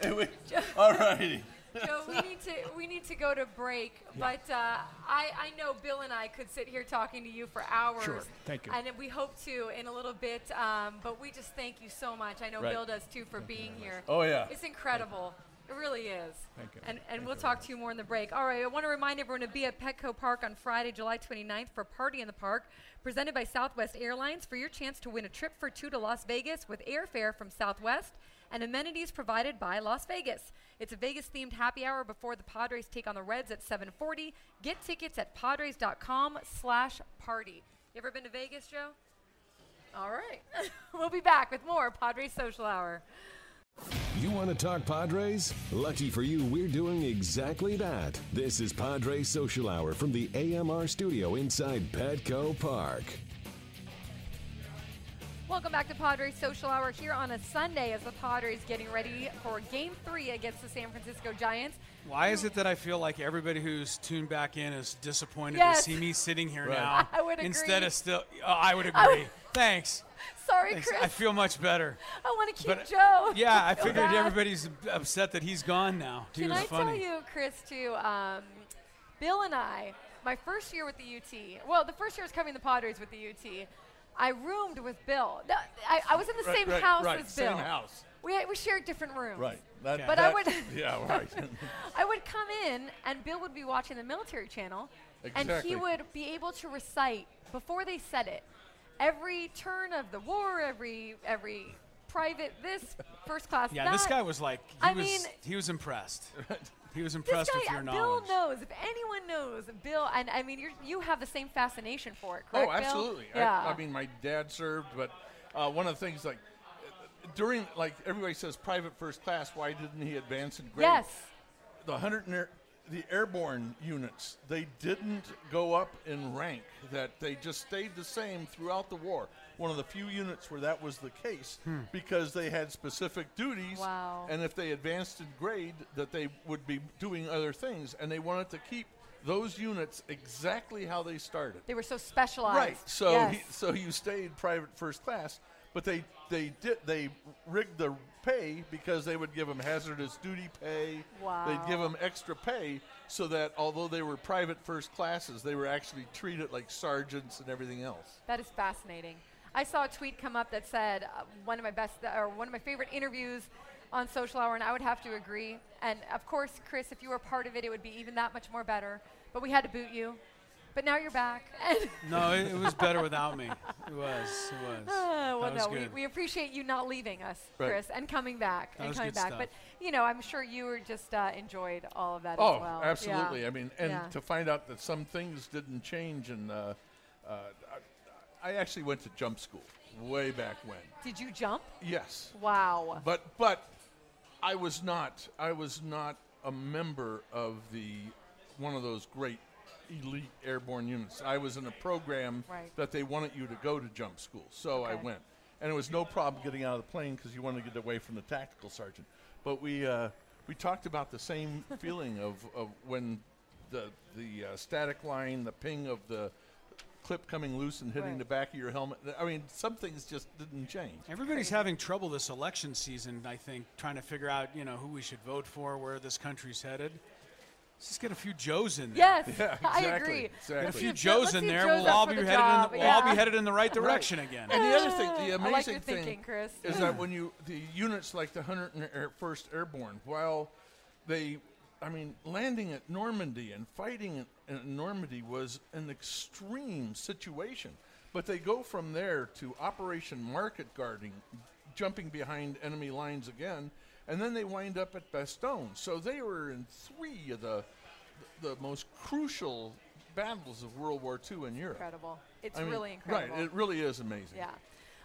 [SPEAKER 7] Anyway, all righty.
[SPEAKER 2] Joe, we need to we need to go to break, but uh, I I know Bill and I could sit here talking to you for hours.
[SPEAKER 8] Sure. Thank you.
[SPEAKER 2] And we hope to in a little bit. Um, but we just thank you so much. I know
[SPEAKER 7] Right.
[SPEAKER 2] Bill does too for being here.
[SPEAKER 7] Oh, yeah.
[SPEAKER 2] It's incredible. It really is.
[SPEAKER 8] Thank you.
[SPEAKER 2] And, and we'll talk to you more in the break. All right, I want to remind everyone to be at Petco Park on Friday, July 29th for Party in the Park, presented by Southwest Airlines for your chance to win a trip for two to Las Vegas with airfare from Southwest and amenities provided by Las Vegas. It's a Vegas-themed happy hour before the Padres take on the Reds at 7:40. Get tickets at padres.com/party. You ever been to Vegas, Joe? All right. we'll be back with more Padres Social Hour.
[SPEAKER 1] You want to talk Padres? Lucky for you, we're doing exactly that. This is Padres Social Hour from the AMR studio inside Petco Park.
[SPEAKER 2] Welcome back to Padres Social Hour here on a Sunday as the Padres getting ready for Game 3 against the San Francisco Giants.
[SPEAKER 4] Why is it that I feel like everybody who's tuned back in is disappointed
[SPEAKER 2] Yes.
[SPEAKER 4] to see me sitting here
[SPEAKER 7] Right.
[SPEAKER 4] now uh,
[SPEAKER 2] I would agree.
[SPEAKER 4] instead of still? Oh, I would agree.
[SPEAKER 2] I would-
[SPEAKER 4] Thanks.
[SPEAKER 2] Sorry,
[SPEAKER 4] Thanks.
[SPEAKER 2] Chris.
[SPEAKER 4] I feel much better.
[SPEAKER 2] I want to keep
[SPEAKER 4] But
[SPEAKER 2] Joe.
[SPEAKER 4] yeah, I
[SPEAKER 2] feel
[SPEAKER 4] figured
[SPEAKER 2] bad.
[SPEAKER 4] everybody's upset that he's gone now. He
[SPEAKER 2] Can
[SPEAKER 4] was
[SPEAKER 2] I
[SPEAKER 4] funny.
[SPEAKER 2] tell you, Chris, too? Um, Bill and I, my first year with the UT, well, the first year I was covering the Padres with the UT, I roomed with Bill. No, I, I was in the
[SPEAKER 7] Right,
[SPEAKER 2] same
[SPEAKER 7] right,
[SPEAKER 2] house
[SPEAKER 7] right,
[SPEAKER 2] as Bill.
[SPEAKER 7] same house.
[SPEAKER 2] We, we shared different rooms.
[SPEAKER 7] Right. That,
[SPEAKER 2] But I would-
[SPEAKER 7] Yeah, right.
[SPEAKER 2] I would come in, and Bill would be watching the military channel, and he would be able to recite before they said it every turn of the war, every every private this, first class
[SPEAKER 4] Yeah,
[SPEAKER 2] that.
[SPEAKER 4] this guy was like, he
[SPEAKER 2] I
[SPEAKER 4] was,
[SPEAKER 2] mean-
[SPEAKER 4] he was impressed. He was
[SPEAKER 2] This
[SPEAKER 4] impressed
[SPEAKER 2] guy,
[SPEAKER 4] with your knowledge.
[SPEAKER 2] Bill knows. If anyone knows, Bill, and I mean, you're, you have the same fascination for it, correct?
[SPEAKER 3] Oh,
[SPEAKER 2] Bill?
[SPEAKER 3] absolutely.
[SPEAKER 2] Yeah.
[SPEAKER 3] I, I mean, my dad served, but uh, one of the things like uh, during like everybody says private first class. Why didn't he advance in grade?
[SPEAKER 2] yes.
[SPEAKER 3] The 100
[SPEAKER 7] the airborne units they didn't go up in rank that they just stayed the same throughout the war one of the few units where that was the case hmm. because they had specific duties
[SPEAKER 2] Wow.
[SPEAKER 7] and if they advanced in grade that they would be doing other things and they wanted to keep those units exactly how they started
[SPEAKER 2] They were so specialized.
[SPEAKER 7] Right. So
[SPEAKER 2] Yes.
[SPEAKER 7] he, so you stayed private first class, but they they did they rigged the pay because they would give them hazardous duty pay.
[SPEAKER 2] Wow.
[SPEAKER 7] They'd give them extra pay so that although they were private first classes, they were actually treated like sergeants and everything else.
[SPEAKER 2] That is fascinating. I saw a tweet come up that said uh, one of my best or one of my favorite interviews on Social Hour, and I would have to agree. And of course, Chris, if you were part of it, it would be even that much more better. But we had to boot you. But now you're back.
[SPEAKER 4] No, it, it was better without me. It was. It was.
[SPEAKER 2] Uh, well,
[SPEAKER 4] was
[SPEAKER 2] no, we, we appreciate you not leaving us,
[SPEAKER 7] Right.
[SPEAKER 2] Chris, and coming back
[SPEAKER 4] That
[SPEAKER 2] and coming back.
[SPEAKER 4] stuff.
[SPEAKER 2] But you know, I'm sure you were just uh, enjoyed all of that
[SPEAKER 7] Oh,
[SPEAKER 2] as well.
[SPEAKER 7] absolutely.
[SPEAKER 2] Yeah.
[SPEAKER 7] I mean, and
[SPEAKER 2] Yeah.
[SPEAKER 7] to find out that some things didn't change, and uh, uh, I, I actually went to jump school way back when.
[SPEAKER 2] Did you jump?
[SPEAKER 7] Yes.
[SPEAKER 2] Wow.
[SPEAKER 7] But but I was not I was not a member of the one of those great elite airborne units. I was in a program
[SPEAKER 2] Right.
[SPEAKER 7] that they wanted you to go to jump school, so I went, and it was no problem getting out of the plane because you wanted to get away from the tactical sergeant. But we uh, we talked about the same feeling of, of when the the uh, static line, the ping of the clip coming loose and hitting
[SPEAKER 2] Right.
[SPEAKER 7] the back of your helmet. I mean, some things just didn't change.
[SPEAKER 4] Everybody's having trouble this election season, I think, trying to figure out, you know, who we should vote for, where this country's headed. Let's just get a few Joes in there.
[SPEAKER 2] Yes,
[SPEAKER 7] Yeah,
[SPEAKER 2] I
[SPEAKER 7] exactly,
[SPEAKER 2] agree.
[SPEAKER 7] exactly.
[SPEAKER 4] Get a few Joes in there.
[SPEAKER 2] Joe's
[SPEAKER 4] We'll all be
[SPEAKER 2] the
[SPEAKER 4] headed in
[SPEAKER 2] job.
[SPEAKER 4] the, we'll all be headed in the right direction again.
[SPEAKER 7] And the other thing, the amazing
[SPEAKER 2] like
[SPEAKER 7] thing
[SPEAKER 2] thinking, Chris.
[SPEAKER 7] is that when you the units like the 101st Airborne, while they, I mean, landing at Normandy and fighting in, in Normandy was an extreme situation, but they go from there to Operation Market Garden, jumping behind enemy lines again, and then they wind up at Bastogne. So they were in three of the the most crucial battles of World War II in Europe.
[SPEAKER 2] incredible. It's
[SPEAKER 7] I mean,
[SPEAKER 2] really incredible.
[SPEAKER 7] Right, it really is amazing.
[SPEAKER 2] yeah.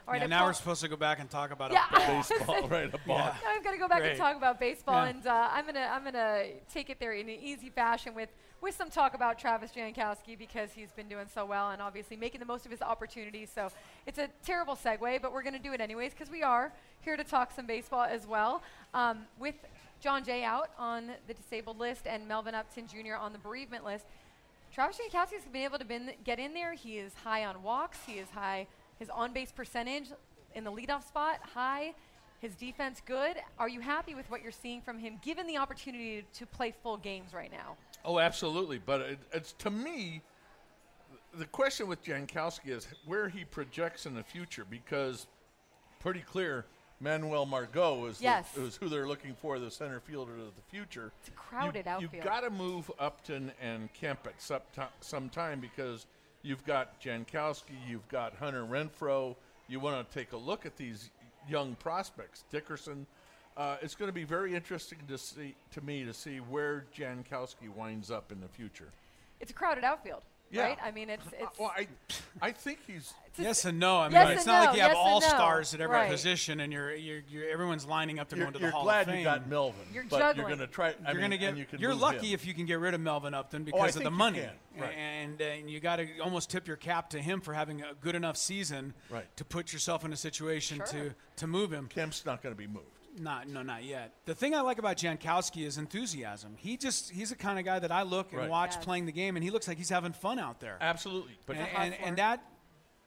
[SPEAKER 2] All right.
[SPEAKER 4] yeah, now
[SPEAKER 2] call-
[SPEAKER 4] we're supposed to go back and talk about
[SPEAKER 2] Yeah.
[SPEAKER 4] a ball.
[SPEAKER 7] Baseball, right? A ball.
[SPEAKER 4] Yeah.
[SPEAKER 2] Now I've got to go back and talk about baseball,
[SPEAKER 4] Yeah.
[SPEAKER 2] and uh, I'm gonna I'm gonna take it there in an easy fashion with with some talk about Travis Jankowski because he's been doing so well and obviously making the most of his opportunities. So it's a terrible segue, but we're gonna do it anyways because we are here to talk some baseball as well. Um, with Jon Jay out on the disabled list and Melvin Upton Jr. on the bereavement list. Travis Jankowski has been able to get in there. He is high on walks. He is high. His on-base percentage in the leadoff spot high. His defense good. Are you happy with what you're seeing from him, given the opportunity to play full games right now?
[SPEAKER 7] Oh, absolutely. But it, it's to me, the question with Jankowski is where he projects in the future because pretty clear Manuel Margot is,
[SPEAKER 2] Yes.
[SPEAKER 7] the, is who they're looking for, the center fielder of the future.
[SPEAKER 2] It's a crowded
[SPEAKER 7] you,
[SPEAKER 2] outfield.
[SPEAKER 7] You've got to move Upton and Kemp at some, some time because you've got Jankowski, you've got Hunter Renfroe. You want to take a look at these young prospects, Dickerson. Uh, it's going to be very interesting to see to me to see where Jankowski winds up in the future.
[SPEAKER 2] It's a crowded outfield,
[SPEAKER 7] Yeah.
[SPEAKER 2] right? I mean, it's
[SPEAKER 7] Uh,
[SPEAKER 2] it's.
[SPEAKER 7] well, I, I think he's
[SPEAKER 4] Yes and no. I mean,
[SPEAKER 2] Yes
[SPEAKER 4] it's not
[SPEAKER 2] no,
[SPEAKER 4] like you have
[SPEAKER 2] yes and
[SPEAKER 4] all
[SPEAKER 2] no.
[SPEAKER 4] stars at every
[SPEAKER 2] Right.
[SPEAKER 4] position, and you're, you're, you're everyone's lining up to
[SPEAKER 7] you're,
[SPEAKER 4] go into
[SPEAKER 7] you're
[SPEAKER 4] the Hall
[SPEAKER 7] glad
[SPEAKER 4] of Fame.
[SPEAKER 7] you got Melvin.
[SPEAKER 2] You're
[SPEAKER 7] but
[SPEAKER 2] juggling.
[SPEAKER 7] You're going to try. I
[SPEAKER 4] you're gonna get.
[SPEAKER 7] You
[SPEAKER 4] you're lucky
[SPEAKER 7] him.
[SPEAKER 4] if you can get rid of Melvin Upton
[SPEAKER 7] Oh,
[SPEAKER 4] because of the money,
[SPEAKER 7] right.
[SPEAKER 4] and, and you got to almost tip your cap to him for having a good enough season
[SPEAKER 7] Right.
[SPEAKER 4] to put yourself in a situation
[SPEAKER 2] Sure.
[SPEAKER 4] to to move him.
[SPEAKER 7] Kemp's not going to be moved.
[SPEAKER 4] Not, no, not yet. The thing I like about Jankowski is enthusiasm. He just, he's the kind of guy that I look and
[SPEAKER 7] Right.
[SPEAKER 4] watch
[SPEAKER 2] Yes.
[SPEAKER 4] playing the game, and he looks like he's having fun out there.
[SPEAKER 7] Absolutely, but
[SPEAKER 4] and, and, and that,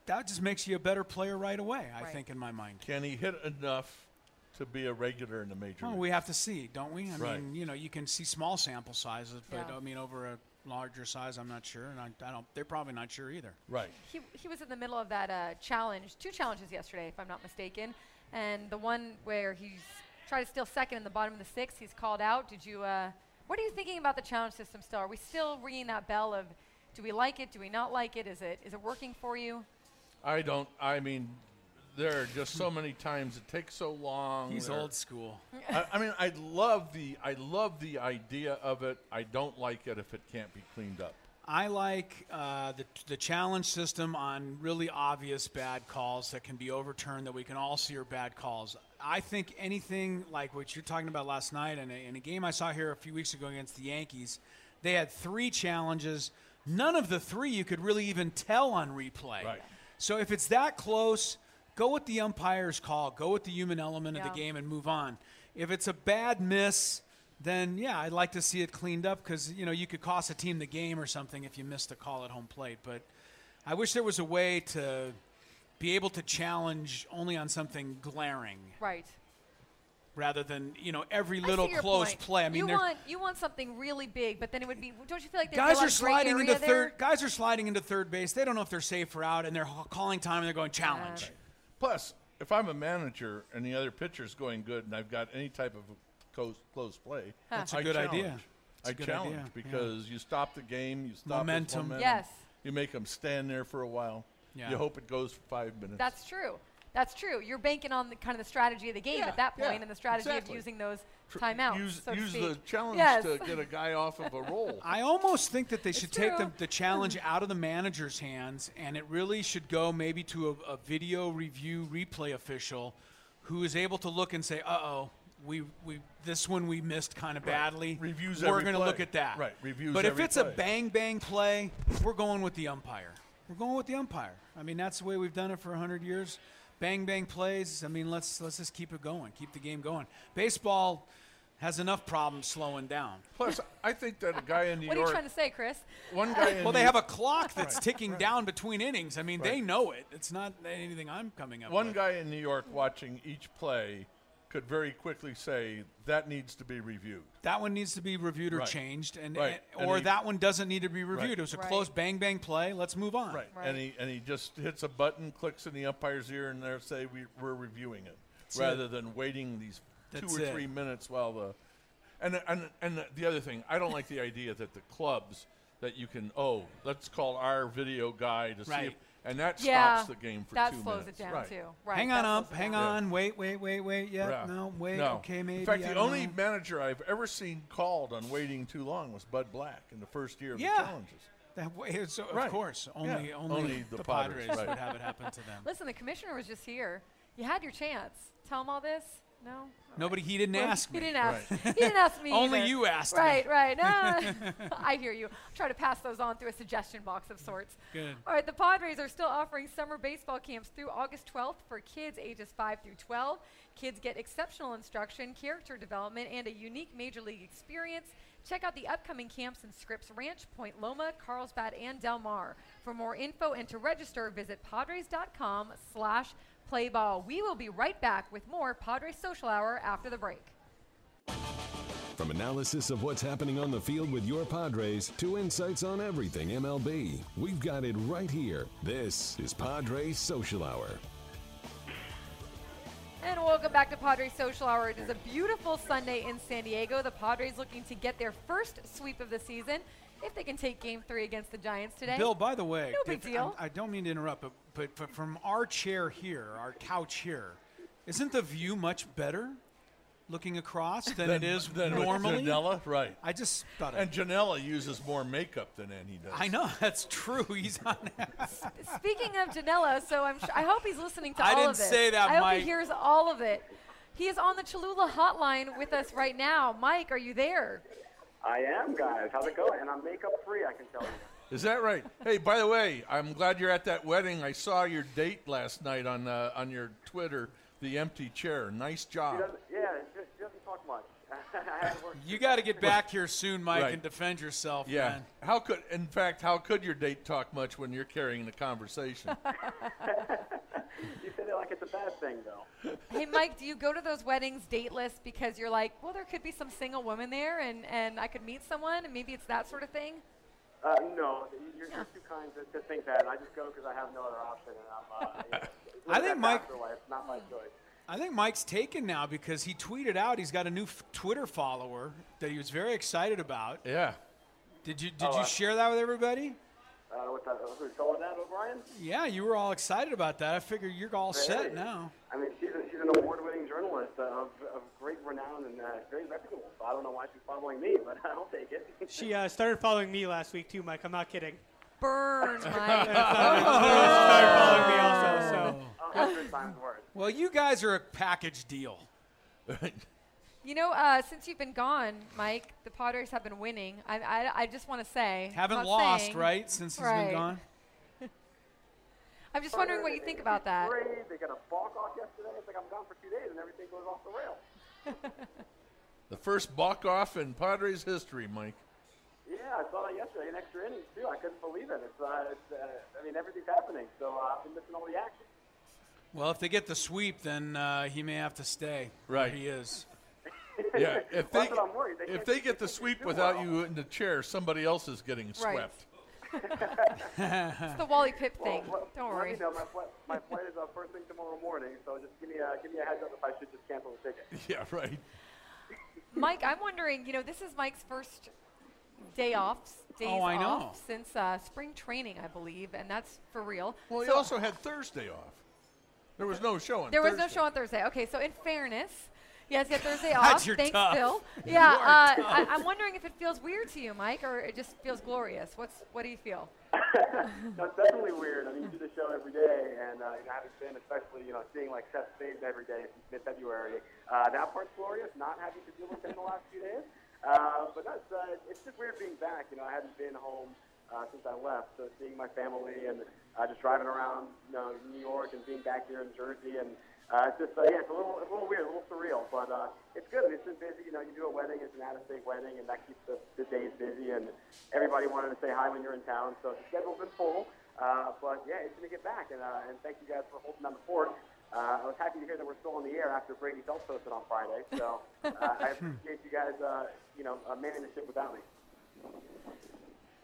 [SPEAKER 4] that just makes you a better player right away. I
[SPEAKER 2] Right.
[SPEAKER 4] think, in my mind.
[SPEAKER 7] can he hit enough to be a regular in the major?
[SPEAKER 4] Well, we have to see, don't we? I
[SPEAKER 7] Right.
[SPEAKER 4] mean, you know, you can see small sample sizes, but
[SPEAKER 2] Yeah.
[SPEAKER 4] I mean, over a larger size, I'm not sure, and I, I don't. They're probably not sure either.
[SPEAKER 7] right.
[SPEAKER 2] he, he was in the middle of that uh, challenge, two challenges yesterday, if I'm not mistaken, and the one where he's tried to steal second in the bottom of the sixth, he's called out. Did you? Uh, what are you thinking about the challenge system? Still, are we still ringing that bell of, do we like it? Do we not like it? Is it is it working for you?
[SPEAKER 7] I don't. I mean, there are just so many times it takes so long.
[SPEAKER 4] He's old school.
[SPEAKER 7] I, I mean, I love the I love the idea of it. I don't like it if it can't be cleaned up.
[SPEAKER 4] I like uh, the, the challenge system on really obvious bad calls that can be overturned that we can all see are bad calls. I think anything like what you're talking about last night and a, in a game I saw here a few weeks ago against the Yankees, They had three challenges. None of the three you could really even tell on replay.
[SPEAKER 7] Right.
[SPEAKER 4] So if it's that close, go with the umpire's call. Go with the human element of the game and move on. If it's a bad miss, then yeah, I'd like to see it cleaned up because you know you could cost a team the game or something if you missed a call at home plate. But I wish there was a way to be able to challenge only on something glaring
[SPEAKER 2] Right.
[SPEAKER 4] rather than you know every little close
[SPEAKER 2] point.
[SPEAKER 4] play. I mean,
[SPEAKER 2] you want you want something really big, but then it would be. Don't you feel like
[SPEAKER 4] guys are sliding into
[SPEAKER 2] there?
[SPEAKER 4] third. Guys are sliding into third base. They don't know if they're safe or out, and they're calling time and they're going challenge.
[SPEAKER 7] Plus, if I'm a manager and the other pitcher's going good and I've got any type of close, close play,
[SPEAKER 4] That's a
[SPEAKER 7] I
[SPEAKER 4] good
[SPEAKER 7] challenge.
[SPEAKER 4] idea. That's
[SPEAKER 7] I
[SPEAKER 4] a good
[SPEAKER 7] challenge
[SPEAKER 4] idea, yeah.
[SPEAKER 7] because you stop the game, you stop
[SPEAKER 4] Momentum.
[SPEAKER 7] momentum.
[SPEAKER 2] Yes.
[SPEAKER 7] You make them stand there for a while.
[SPEAKER 4] Yeah.
[SPEAKER 7] You hope it goes for five minutes.
[SPEAKER 2] That's true. That's true. You're banking on the kind of the strategy of the game
[SPEAKER 7] Yeah,
[SPEAKER 2] at that point,
[SPEAKER 7] yeah,
[SPEAKER 2] and the strategy
[SPEAKER 7] exactly.
[SPEAKER 2] of using those timeouts.
[SPEAKER 7] Use,
[SPEAKER 2] so to
[SPEAKER 7] use the challenge
[SPEAKER 2] Yes.
[SPEAKER 7] to get a guy off of a roll.
[SPEAKER 4] I almost think that they should take the, the challenge out of the manager's hands, and it really should go maybe to a, a video review replay official who is able to look and say, "Uh oh, we we this one we missed kind of badly.
[SPEAKER 7] Reviews
[SPEAKER 4] We're gonna look at that.
[SPEAKER 7] Right, reviews
[SPEAKER 4] But if
[SPEAKER 7] every
[SPEAKER 4] it's a bang bang play, we're going with the umpire. We're going with the umpire. I mean, that's the way we've done it for hundred years. Bang bang plays. I mean, let's let's just keep it going, keep the game going. Baseball has enough problems slowing down.
[SPEAKER 7] Plus, I think that a guy in New
[SPEAKER 2] What are you
[SPEAKER 7] York,
[SPEAKER 2] trying to say, Chris?
[SPEAKER 7] one guy in
[SPEAKER 4] Well, they have a clock that's ticking down between innings. I mean, they know it. It's not anything I'm coming up
[SPEAKER 7] one
[SPEAKER 4] with.
[SPEAKER 7] guy in New York watching each play could very quickly say that needs to be reviewed.
[SPEAKER 4] that one needs to be reviewed or
[SPEAKER 7] Right.
[SPEAKER 4] changed, and,
[SPEAKER 7] Right.
[SPEAKER 4] and-
[SPEAKER 7] And
[SPEAKER 4] or
[SPEAKER 7] he-
[SPEAKER 4] that one doesn't need to be reviewed.
[SPEAKER 7] Right.
[SPEAKER 4] It was a
[SPEAKER 2] Right.
[SPEAKER 4] close bang bang play. Let's move on.
[SPEAKER 7] Right.
[SPEAKER 2] Right.
[SPEAKER 7] And he and he just hits a button, clicks in the umpire's ear, and they say we, we're reviewing it,
[SPEAKER 4] That's
[SPEAKER 7] rather
[SPEAKER 4] it.
[SPEAKER 7] than waiting these
[SPEAKER 4] That's
[SPEAKER 7] two or
[SPEAKER 4] it.
[SPEAKER 7] three minutes while the. And and and the other thing, I don't like the idea that the clubs that you can oh let's call our video guy to see if,
[SPEAKER 4] Right.
[SPEAKER 7] And that
[SPEAKER 2] yeah,
[SPEAKER 7] stops the game for
[SPEAKER 2] that
[SPEAKER 7] two
[SPEAKER 2] slows
[SPEAKER 7] minutes.
[SPEAKER 2] it down
[SPEAKER 7] right.
[SPEAKER 2] too. Right.
[SPEAKER 4] hang on
[SPEAKER 2] slows
[SPEAKER 4] um,
[SPEAKER 2] up.
[SPEAKER 4] Hang
[SPEAKER 2] down.
[SPEAKER 4] on. Wait. Wait. Wait. Wait. Yeah.
[SPEAKER 7] Yeah.
[SPEAKER 4] No. Wait.
[SPEAKER 7] No.
[SPEAKER 4] Okay. Maybe.
[SPEAKER 7] In fact, the only
[SPEAKER 4] know.
[SPEAKER 7] manager I've ever seen called on waiting too long was Bud Black in the first year of
[SPEAKER 4] Yeah.
[SPEAKER 7] the challenges.
[SPEAKER 4] That way, it's, of
[SPEAKER 7] Right.
[SPEAKER 4] course, only
[SPEAKER 7] Yeah.
[SPEAKER 4] only,
[SPEAKER 7] Only
[SPEAKER 4] the,
[SPEAKER 7] the
[SPEAKER 4] Padres,
[SPEAKER 7] Padres, right.
[SPEAKER 4] would have it happen to them.
[SPEAKER 2] Listen, the commissioner was just here. You had your chance. Tell him all this. No.
[SPEAKER 4] Nobody. He didn't
[SPEAKER 2] Well,
[SPEAKER 4] ask
[SPEAKER 2] He
[SPEAKER 4] me.
[SPEAKER 2] didn't ask. He didn't ask me.
[SPEAKER 4] Only
[SPEAKER 2] either.
[SPEAKER 4] you asked me.
[SPEAKER 2] Right, right. Ah, I hear you. I'll try to pass those on through a suggestion box of sorts.
[SPEAKER 4] Good.
[SPEAKER 2] All right, the Padres are still offering summer baseball camps through August 12th for kids ages 5 through 12. Kids get exceptional instruction, character development, and a unique major league experience. Check out the upcoming camps in Scripps Ranch, Point Loma, Carlsbad, and Del Mar. For more info and to register, visit padres.com slash playball. We will be right back with more Padres Social Hour after the break.
[SPEAKER 1] From analysis of what's happening on the field with your Padres to insights on everything MLB, we've got it right here. This is Padres Social Hour.
[SPEAKER 2] And welcome back to Padres Social Hour. It is a beautiful Sunday in San Diego. The Padres looking to get their first sweep of the season if they can take game three against the Giants today.
[SPEAKER 4] Bill, by the way,
[SPEAKER 2] No big
[SPEAKER 4] if-
[SPEAKER 2] deal.
[SPEAKER 4] I'm- I don't mean to interrupt, but, but, but from our chair here, our couch here, isn't the view much better looking across than it is
[SPEAKER 7] than
[SPEAKER 4] normally?
[SPEAKER 7] Janela, right?
[SPEAKER 4] I just thought
[SPEAKER 7] And
[SPEAKER 4] it.
[SPEAKER 7] Janela uses more makeup than Andy does.
[SPEAKER 4] I know that's true. He's on.
[SPEAKER 2] Speaking of Janela, so I'm sure, I hope he's listening to
[SPEAKER 4] I
[SPEAKER 2] all
[SPEAKER 4] didn't
[SPEAKER 2] of this.
[SPEAKER 4] say that,
[SPEAKER 2] I hope he hears all of it. He is on the Cholula hotline with us right now. Mike, are you there?
[SPEAKER 9] I am, guys. How's it going? And I'm makeup free, I can tell you.
[SPEAKER 7] Is that right? hey, by the way, I'm glad you're at that wedding. I saw your date last night on uh, on your Twitter. The empty chair. Nice job.
[SPEAKER 9] doesn't, yeah, he doesn't talk much. I had to work-
[SPEAKER 4] You got to get back here soon, Mike,
[SPEAKER 7] Right.
[SPEAKER 4] and defend yourself,
[SPEAKER 7] Yeah.
[SPEAKER 4] man.
[SPEAKER 7] How could, in fact, how could your date talk much when you're carrying the conversation?
[SPEAKER 9] you said it like it's a bad thing, though.
[SPEAKER 2] Hey, Mike, do you go to those weddings dateless because you're like, well, there could be some single woman there and, and I could meet someone and maybe it's that sort of thing?
[SPEAKER 9] Uh, no, you're, you're too kind to, to think that. And I just go because I have no other option. And I'm, uh, you know,
[SPEAKER 4] I think Mike-
[SPEAKER 9] bachelor life, not my choice.
[SPEAKER 4] I think Mike's taken now because he tweeted out he's got a new f- Twitter follower that he was very excited about.
[SPEAKER 7] yeah.
[SPEAKER 4] Did you did
[SPEAKER 9] Oh,
[SPEAKER 4] you
[SPEAKER 9] uh,
[SPEAKER 4] share that with everybody?
[SPEAKER 9] Uh, with the, who's Soledad O'Brien?
[SPEAKER 4] Yeah, you were all excited about that. I figure you're all set now.
[SPEAKER 9] I mean, she's, an award-winning journalist uh, of, of great renown and uh, very reputable. So I don't know why she's following me, but I'll take it.
[SPEAKER 6] She uh, started following me last week too, Mike. I'm not kidding.
[SPEAKER 2] Burn, Mike.
[SPEAKER 6] She started following me also. So
[SPEAKER 9] A hundred times worse.
[SPEAKER 4] Well, you guys are a package deal.
[SPEAKER 2] You know, uh, since you've been gone, Mike, the Padres have been winning. I, I, I just want to say.
[SPEAKER 4] Haven't
[SPEAKER 2] not
[SPEAKER 4] lost,
[SPEAKER 2] saying-
[SPEAKER 4] right? Since he's
[SPEAKER 2] Right.
[SPEAKER 4] been gone.
[SPEAKER 2] I'm just wondering what you think about that.
[SPEAKER 9] Great. They got a balk off yesterday. It's like I'm gone for two days and everything goes off the rails.
[SPEAKER 3] The first balk off in Padres history, Mike.
[SPEAKER 9] Yeah, I saw that yesterday in extra innings too. I couldn't believe it. It's, uh, it's uh, I mean, everything's happening. So uh, I've been missing all the action.
[SPEAKER 4] Well, if they get the sweep, then uh, he may have to stay.
[SPEAKER 3] Right.
[SPEAKER 4] Where he is.
[SPEAKER 3] Yeah, if they
[SPEAKER 9] That's what I'm worried. They
[SPEAKER 3] if they
[SPEAKER 9] they
[SPEAKER 3] get the sweep without
[SPEAKER 9] well.
[SPEAKER 3] you in the chair, somebody else is getting
[SPEAKER 2] Right.
[SPEAKER 3] swept.
[SPEAKER 2] It's the Wally Pipp thing.
[SPEAKER 9] Well,
[SPEAKER 2] Don't worry.
[SPEAKER 9] me know. My, flight, my flight is uh, first thing tomorrow morning, so just give me a give me a heads up if I should just cancel the ticket.
[SPEAKER 3] Yeah, right.
[SPEAKER 2] Mike, I'm wondering, you know, this is Mike's first day off, days
[SPEAKER 4] Oh, I know.
[SPEAKER 2] off since uh, spring training, I believe, and that's for real.
[SPEAKER 3] Well, he also had Thursday off. There was no show on
[SPEAKER 2] There was no show on Thursday. Okay, so in fairness, yes, get Thursday
[SPEAKER 4] God,
[SPEAKER 2] off.
[SPEAKER 4] you're
[SPEAKER 2] Thanks,
[SPEAKER 4] tough.
[SPEAKER 2] Bill.
[SPEAKER 4] You
[SPEAKER 2] Yeah,
[SPEAKER 4] are
[SPEAKER 2] uh,
[SPEAKER 4] tough.
[SPEAKER 2] I, I'm wondering if it feels weird to you, Mike, or it just feels glorious. What's what do you feel?
[SPEAKER 9] no, it's definitely weird. I mean, you do the show every day, and uh, you know, having been, especially, you know, seeing like Seth's face every day since mid-February. Uh, that part's glorious. Not having to deal with it in the last few days, uh, but no, it's, uh, it's just weird being back. You know, I hadn't been home uh, since I left, so seeing my family and uh, just driving around, you know, New York and being back here in Jersey, and uh, it's just uh, yeah, it's a little, it's a little weird, a little surreal, but uh, it's good. It's been busy. You know, you do a wedding, it's an out-of-state wedding, and that keeps the, the days busy, and everybody wanted to say hi when you're in town, so the schedule's been full. Uh, but yeah, it's going to get back, and, uh, and thank you guys for holding down the fort. Uh, I was happy to hear that we're still on the air after Brady Phelps posted on Friday, so uh, I appreciate you guys, uh, you know, uh, manning the ship without me.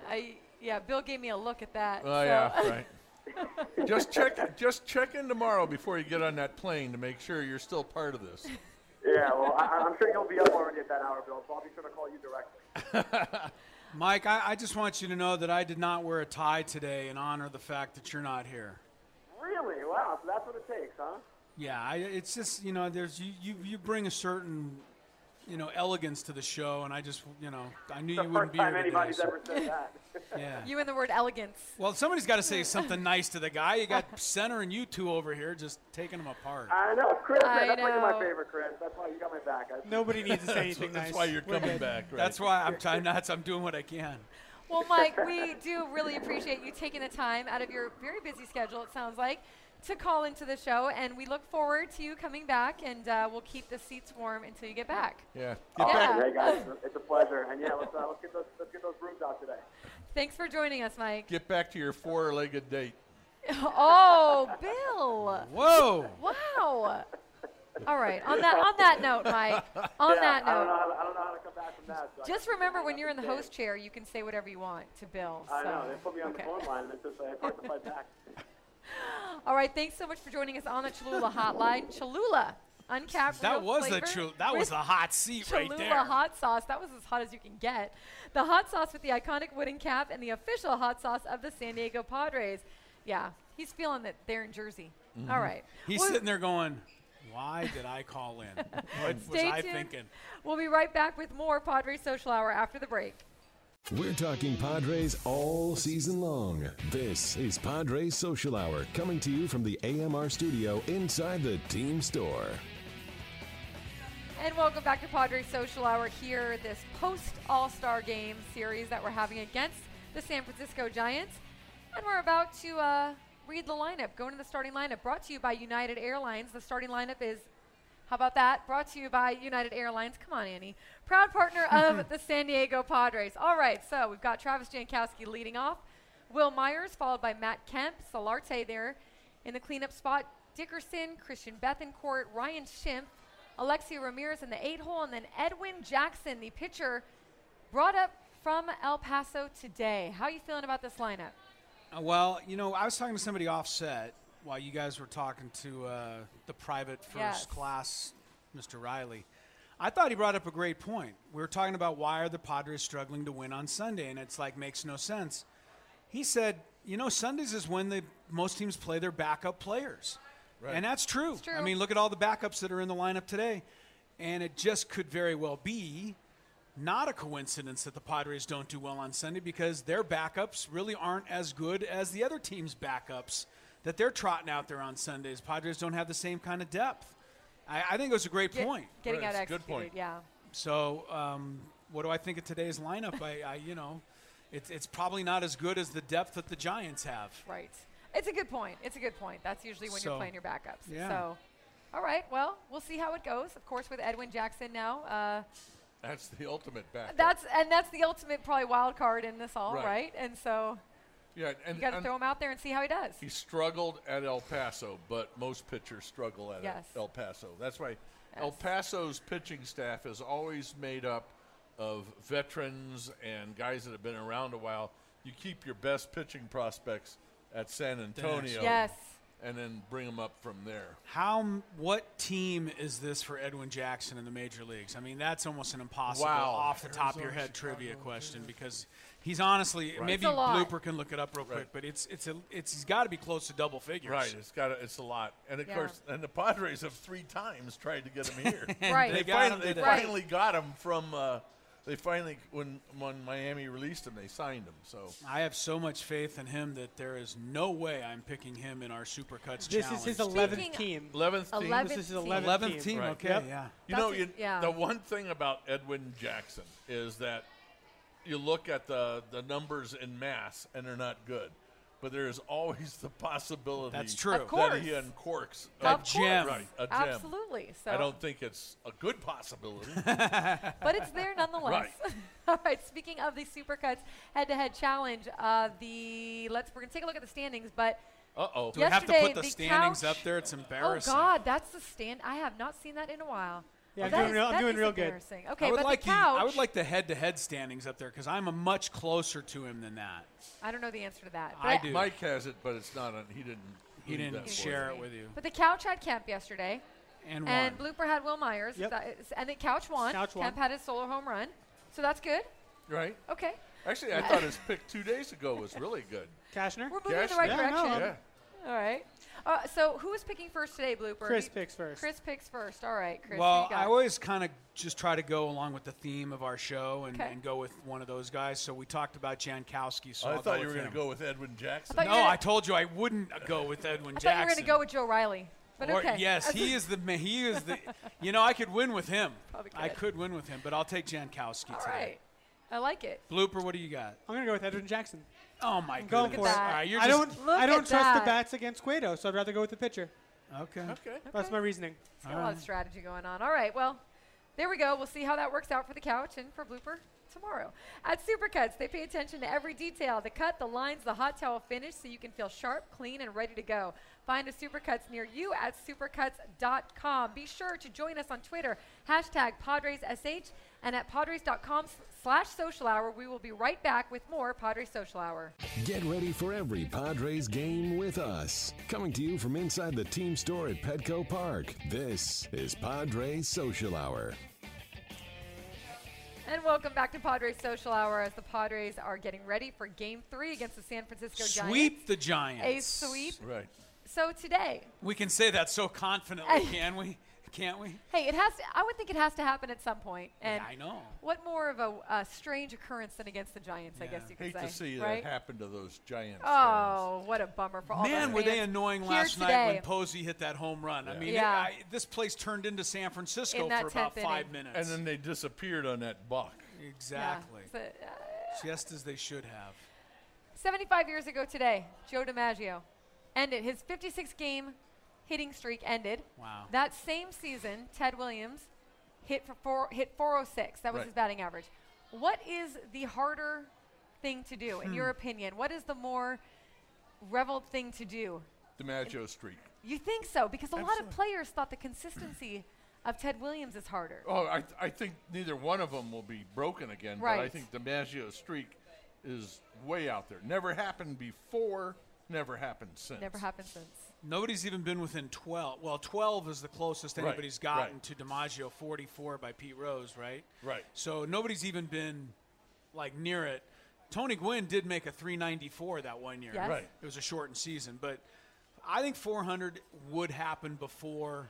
[SPEAKER 2] I yeah, Bill gave me a look at that.
[SPEAKER 3] Oh
[SPEAKER 2] so-
[SPEAKER 3] yeah, right. just check just check in tomorrow before you get on that plane to make sure you're still part of this.
[SPEAKER 9] Yeah, well, I, I'm sure you'll be up already at that hour, Bill, so I'll be sure to call you directly.
[SPEAKER 4] Mike, I, I just want you to know that I did not wear a tie today in honor of the fact that you're not here.
[SPEAKER 9] Really? Wow, so that's what it takes, huh?
[SPEAKER 4] Yeah, I, it's just you know, there's you, you you bring a certain you know elegance to the show, and I just you know I knew
[SPEAKER 9] the
[SPEAKER 4] you wouldn't be
[SPEAKER 9] time
[SPEAKER 4] here today.
[SPEAKER 9] anybody's
[SPEAKER 4] so-
[SPEAKER 9] ever said that.
[SPEAKER 4] yeah.
[SPEAKER 2] You and the word elegance.
[SPEAKER 4] Well, somebody's got to say something nice to the guy. You got Center and you two over here just taking him apart.
[SPEAKER 9] I know, Chris.
[SPEAKER 2] I
[SPEAKER 9] that's why you're my favorite, Chris. That's why you got my back. I,
[SPEAKER 6] Nobody needs to say anything
[SPEAKER 3] That's
[SPEAKER 6] nice.
[SPEAKER 3] why you're coming back, right?
[SPEAKER 4] That's why I'm trying nuts. I'm doing what I can.
[SPEAKER 2] Well, Mike, we do really appreciate you taking the time out of your very busy schedule, it sounds like, to call into the show. And we look forward to you coming back, and uh, we'll keep the seats warm until you get back.
[SPEAKER 3] yeah.
[SPEAKER 9] All
[SPEAKER 3] Get
[SPEAKER 9] right,
[SPEAKER 2] Yeah.
[SPEAKER 9] hey guys, it's a pleasure. And yeah, let's uh, let's get those let's get those brooms out today.
[SPEAKER 2] Thanks for joining us, Mike.
[SPEAKER 3] get back to your four-legged date.
[SPEAKER 2] oh, Bill.
[SPEAKER 4] Whoa!
[SPEAKER 2] Wow. All right. On that on that note, Mike. On
[SPEAKER 9] yeah,
[SPEAKER 2] that
[SPEAKER 9] I don't
[SPEAKER 2] note,
[SPEAKER 9] how to, I don't know how to come back from that. so
[SPEAKER 2] just remember when you're in the host chair, you can say whatever you want to Bill.
[SPEAKER 9] I
[SPEAKER 2] so-
[SPEAKER 9] know they put me on
[SPEAKER 2] okay.
[SPEAKER 9] the phone line, and it's just it's hard to fight back.
[SPEAKER 2] All right. Thanks so much for joining us on the Cholula Hotline. Cholula, uncapped.
[SPEAKER 4] That was a
[SPEAKER 2] flavor
[SPEAKER 4] true. That was a hot seat right
[SPEAKER 2] Cholula
[SPEAKER 4] there.
[SPEAKER 2] hot sauce. That was as hot as you can get. The hot sauce with the iconic wooden cap and the official hot sauce of the San Diego Padres. Yeah, he's feeling that they're in Jersey.
[SPEAKER 4] Mm-hmm.
[SPEAKER 2] All right.
[SPEAKER 4] He's
[SPEAKER 2] Well,
[SPEAKER 4] sitting there going, "Why did I call in? What was
[SPEAKER 2] Stay
[SPEAKER 4] I
[SPEAKER 2] tuned.
[SPEAKER 4] thinking?"
[SPEAKER 2] We'll be right back with more Padres Social Hour after the break.
[SPEAKER 1] We're talking Padres all season long. This is Padres Social Hour coming to you from the AMR studio inside the team store.
[SPEAKER 2] And welcome back to Padres Social Hour here, this post All Star Game series that we're having against the San Francisco Giants. And we're about to uh, read the lineup, go into the starting lineup. Brought to you by United Airlines. The starting lineup is, how about that? Brought to you by United Airlines. Come on, Annie. Proud partner of the San Diego Padres. All right, so we've got Travis Jankowski leading off, Wil Myers, followed by Matt Kemp, Solarte there in the cleanup spot, Dickerson, Christian Bethancourt, Ryan Schimpf, Alexei Ramirez in the eight hole, and then Edwin Jackson, the pitcher, brought up from El Paso today. How are you feeling about this lineup?
[SPEAKER 4] Uh, well, you know, I was talking to somebody offset while you guys were talking to uh, the private first
[SPEAKER 2] Yes.
[SPEAKER 4] class, Mr. Riley. I thought he brought up a great point. We were talking about why are the Padres struggling to win on Sunday, and it's like makes no sense. He said, you know, Sundays is when the most teams play their backup players. And that's true.
[SPEAKER 2] It's true.
[SPEAKER 4] I mean, look at all the backups that are in the lineup today. And it just could very well be not a coincidence that the Padres don't do well on Sunday because their backups really aren't as good as the other team's backups that they're trotting out there on Sundays. Padres don't have the same kind of depth. I, I think it was a great
[SPEAKER 2] Get-
[SPEAKER 4] point.
[SPEAKER 2] Getting
[SPEAKER 7] Right,
[SPEAKER 2] out
[SPEAKER 7] it's a good point.
[SPEAKER 2] Yeah.
[SPEAKER 4] So, um, what do I think of today's lineup? I, I you know, it's it's probably not as good as the depth that the Giants have.
[SPEAKER 2] Right. It's a good point. It's a good point. That's usually when
[SPEAKER 4] So,
[SPEAKER 2] you're playing your backups.
[SPEAKER 4] yeah.
[SPEAKER 2] So, all right. Well, we'll see how it goes. Of course, with Edwin Jackson now. Uh,
[SPEAKER 7] That's the ultimate backup.
[SPEAKER 2] that's and that's the ultimate probably wild card in this all,
[SPEAKER 7] Right.
[SPEAKER 2] right? And so
[SPEAKER 7] yeah, and,
[SPEAKER 2] you got to throw him out there and see how he does.
[SPEAKER 7] he struggled at El Paso, but most pitchers struggle at
[SPEAKER 2] Yes.
[SPEAKER 7] El Paso. That's why El Paso's pitching staff is always made up of veterans and guys that have been around a while. You keep your best pitching prospects at San Antonio,
[SPEAKER 2] Yes.
[SPEAKER 7] and then bring them up from there.
[SPEAKER 4] How what team is this for Edwin Jackson in the major leagues? I mean, that's almost an impossible
[SPEAKER 7] Wow.
[SPEAKER 4] off the top of your head trivia question because he's honestly maybe
[SPEAKER 2] It's.
[SPEAKER 4] Blooper can look it up real quick, but it's it's a it's he's got to be close to double figures.
[SPEAKER 7] Right, it's got it's a lot, and of
[SPEAKER 2] Yeah.
[SPEAKER 7] course, and the Padres have three times tried to get him here.
[SPEAKER 2] Right.
[SPEAKER 4] They
[SPEAKER 7] they,
[SPEAKER 4] got him
[SPEAKER 7] finally, they finally got him from. Uh, they finally, when when Miami released him, they signed him. So
[SPEAKER 4] I have so much faith in him that there is no way I'm picking him in our Supercuts
[SPEAKER 6] This
[SPEAKER 4] challenge.
[SPEAKER 6] is his 11th team.
[SPEAKER 7] eleventh team.
[SPEAKER 2] 11th
[SPEAKER 6] This is his
[SPEAKER 2] team.
[SPEAKER 6] 11th,
[SPEAKER 4] 11th team.
[SPEAKER 7] Right.
[SPEAKER 4] Okay,
[SPEAKER 6] Yep.
[SPEAKER 4] yeah.
[SPEAKER 7] You
[SPEAKER 2] That's
[SPEAKER 7] know,
[SPEAKER 2] a-
[SPEAKER 7] you,
[SPEAKER 2] yeah.
[SPEAKER 7] the one thing about Edwin Jackson is that you look at the the numbers in mass, and they're not good. But there is always the possibility
[SPEAKER 4] That's true.
[SPEAKER 2] Of course.
[SPEAKER 7] that he uncorks
[SPEAKER 2] Of
[SPEAKER 7] a
[SPEAKER 4] gem.
[SPEAKER 7] Right, a gem.
[SPEAKER 2] Absolutely. So
[SPEAKER 7] I don't think it's a good possibility.
[SPEAKER 2] but it's there nonetheless. All right. Speaking of the Supercuts head-to-head challenge, uh, the let's we're gonna take a look at the standings. But
[SPEAKER 7] Uh oh.
[SPEAKER 4] Do we have to
[SPEAKER 2] Yesterday,
[SPEAKER 4] put the
[SPEAKER 2] the
[SPEAKER 4] standings
[SPEAKER 2] couch-
[SPEAKER 4] up there? It's embarrassing.
[SPEAKER 2] oh
[SPEAKER 4] embarrassing.
[SPEAKER 2] God, that's the stand. I have not seen that in a while.
[SPEAKER 6] Yeah, I'm doing
[SPEAKER 2] is-
[SPEAKER 6] real- I'm doing real good.
[SPEAKER 2] embarrassing. Okay,
[SPEAKER 4] I would
[SPEAKER 2] but
[SPEAKER 4] like
[SPEAKER 2] the
[SPEAKER 4] the,
[SPEAKER 2] couch.
[SPEAKER 4] I would like the head-to-head standings up there because I'm a much closer to him than that.
[SPEAKER 2] I don't know the answer to that.
[SPEAKER 4] I
[SPEAKER 2] but
[SPEAKER 4] do.
[SPEAKER 7] Mike has it, but it's not on. He didn't.
[SPEAKER 4] He didn't share it with you.
[SPEAKER 2] But the couch had Kemp yesterday,
[SPEAKER 4] And,
[SPEAKER 2] and. Blooper had Wil Myers.
[SPEAKER 6] Yep.
[SPEAKER 2] That is- and then Couch won.
[SPEAKER 6] Couch won.
[SPEAKER 2] Kemp had his solo home run, so that's good.
[SPEAKER 7] Right.
[SPEAKER 2] Okay,
[SPEAKER 7] Actually, I thought his pick two days ago was really good.
[SPEAKER 6] Cashner?
[SPEAKER 2] we're moving in the right
[SPEAKER 6] Yeah,
[SPEAKER 2] direction.
[SPEAKER 6] no,
[SPEAKER 7] Yeah.
[SPEAKER 2] All right. Uh, so who is picking first today, Blooper?
[SPEAKER 6] Chris
[SPEAKER 2] You-
[SPEAKER 6] picks first.
[SPEAKER 2] Chris picks first. All right, Chris.
[SPEAKER 4] well,
[SPEAKER 2] you got?
[SPEAKER 4] I always kind of just try to go along with the theme of our show and, and go with one of those guys. So we talked about Jankowski. So
[SPEAKER 7] I
[SPEAKER 4] I'll
[SPEAKER 7] thought you were going to go with Edwin Jackson.
[SPEAKER 2] thought you
[SPEAKER 4] No,
[SPEAKER 2] gonna-
[SPEAKER 4] I told you I wouldn't go with Edwin
[SPEAKER 2] I thought
[SPEAKER 4] Jackson.
[SPEAKER 2] you were going to go with Joe Riley, but
[SPEAKER 4] Or-
[SPEAKER 2] okay.
[SPEAKER 4] Yes, he is the he is the. You know, I could win with him.
[SPEAKER 2] Probably
[SPEAKER 4] I
[SPEAKER 2] could.
[SPEAKER 4] could win with him, but I'll take Jankowski
[SPEAKER 2] All
[SPEAKER 4] today.
[SPEAKER 2] right. I like it.
[SPEAKER 4] Blooper, what do you got?
[SPEAKER 6] I'm going to go with Edwin Jackson.
[SPEAKER 4] Oh my
[SPEAKER 6] I'm going
[SPEAKER 4] goodness!
[SPEAKER 6] for it.
[SPEAKER 4] All right, you're
[SPEAKER 6] I
[SPEAKER 4] just
[SPEAKER 6] don't,
[SPEAKER 2] Look
[SPEAKER 6] I don't
[SPEAKER 2] at
[SPEAKER 6] trust
[SPEAKER 2] that.
[SPEAKER 6] the bats against Cueto, so I'd rather go with the pitcher.
[SPEAKER 4] okay.
[SPEAKER 7] okay.
[SPEAKER 6] That's my reasoning.
[SPEAKER 2] It's got a lot of strategy going on. All right, well, there we go. We'll see how that works out for the couch and for Blooper tomorrow. At Supercuts, they pay attention to every detail the cut, the lines, the hot towel finish, so you can feel sharp, clean, and ready to go. Find a Supercuts near you at supercuts.com. Be sure to join us on Twitter, hashtag PadresSH, and at padres.com slash social hour. We will be right back with more Padres Social Hour.
[SPEAKER 1] Get ready for every Padres game with us. Coming to you from inside the team store at Petco Park. This is Padres Social Hour.
[SPEAKER 2] And welcome back to Padres Social Hour as the Padres are getting ready for Game 3 against the San Francisco Giants.
[SPEAKER 4] Sweep the Giants.
[SPEAKER 2] A sweep.
[SPEAKER 7] Right.
[SPEAKER 2] So today,
[SPEAKER 4] We can say that so confidently, can we? Can't we?
[SPEAKER 2] hey, it has. To, I would think it has to happen at some point. And
[SPEAKER 4] yeah, I know.
[SPEAKER 2] what more of a, a strange occurrence than against the Giants? I guess you could
[SPEAKER 7] Hate
[SPEAKER 2] say.
[SPEAKER 7] to see
[SPEAKER 2] right?
[SPEAKER 7] that happen to those Giants.
[SPEAKER 2] Oh, what a bummer for all
[SPEAKER 4] Man,
[SPEAKER 2] those
[SPEAKER 4] were they annoying
[SPEAKER 2] here
[SPEAKER 4] last night when Posey hit that home run. I mean, it- I, this place turned into San Francisco
[SPEAKER 2] In
[SPEAKER 4] for about five
[SPEAKER 2] inning.
[SPEAKER 4] minutes.
[SPEAKER 7] And then they disappeared on that buck.
[SPEAKER 2] Yeah,
[SPEAKER 4] exactly.
[SPEAKER 2] so, uh,
[SPEAKER 4] Just as they should have.
[SPEAKER 2] 75 years ago today, Joe DiMaggio ended his 56 game hitting streak ended.
[SPEAKER 4] Wow.
[SPEAKER 2] That same season, Ted Williams hit for four, hit 406. That was
[SPEAKER 7] Right.
[SPEAKER 2] his batting average. What is the harder thing to do, in hmm. your opinion? What is the more reveled thing to do?
[SPEAKER 7] DiMaggio streak.
[SPEAKER 2] You think so? Because a lot of players thought the consistency of Ted Williams is harder.
[SPEAKER 7] Oh, I, I think neither one of them will be broken again. But I
[SPEAKER 2] Right.
[SPEAKER 7] think DiMaggio's streak is way out there. Never happened before. Never happened since.
[SPEAKER 2] Never happened since.
[SPEAKER 4] Nobody's even been within 12. Well, 12 is the closest
[SPEAKER 7] Right,
[SPEAKER 4] anybody's gotten
[SPEAKER 7] right.
[SPEAKER 4] to DiMaggio, 44 by Pete Rose, right?
[SPEAKER 7] Right.
[SPEAKER 4] So nobody's even been like near it. Tony Gwynn did make a 394 that one year.
[SPEAKER 2] Yes.
[SPEAKER 7] Right.
[SPEAKER 4] It was a shortened season, but I think 400 would happen before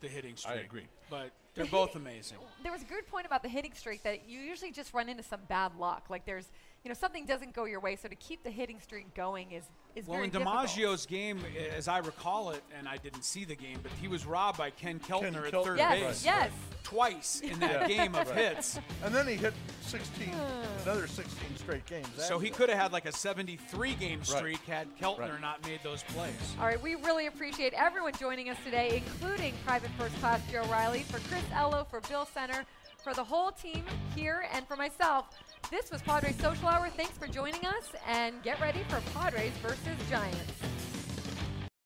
[SPEAKER 4] the hitting streak.
[SPEAKER 7] I agree.
[SPEAKER 4] But they're both amazing.
[SPEAKER 2] There was a good point about the hitting streak that you usually just run into some bad luck. Like there's, you know, something doesn't go your way. So to keep the hitting streak going is is
[SPEAKER 4] Well,
[SPEAKER 2] very
[SPEAKER 4] in
[SPEAKER 2] difficult.
[SPEAKER 4] DiMaggio's game, as I recall it, and I didn't see the game, but he was robbed by Ken Keltner at
[SPEAKER 7] Keltner.
[SPEAKER 4] third
[SPEAKER 2] Yes,
[SPEAKER 4] base
[SPEAKER 2] yes.
[SPEAKER 4] twice in that
[SPEAKER 7] Yeah.
[SPEAKER 4] game of
[SPEAKER 7] Right.
[SPEAKER 4] hits.
[SPEAKER 7] And then he hit 16, hmm. another 16 straight games.
[SPEAKER 4] So he could have had like a 73 game streak had Keltner
[SPEAKER 7] Right.
[SPEAKER 4] not made those plays.
[SPEAKER 2] All right, we really appreciate everyone joining us today, including Private First Class Joe Riley, for Chris Ello, for Bill Center, for the whole team here, and for myself. This was Padres Social Hour. Thanks for joining us, and get ready for Padres versus Giants.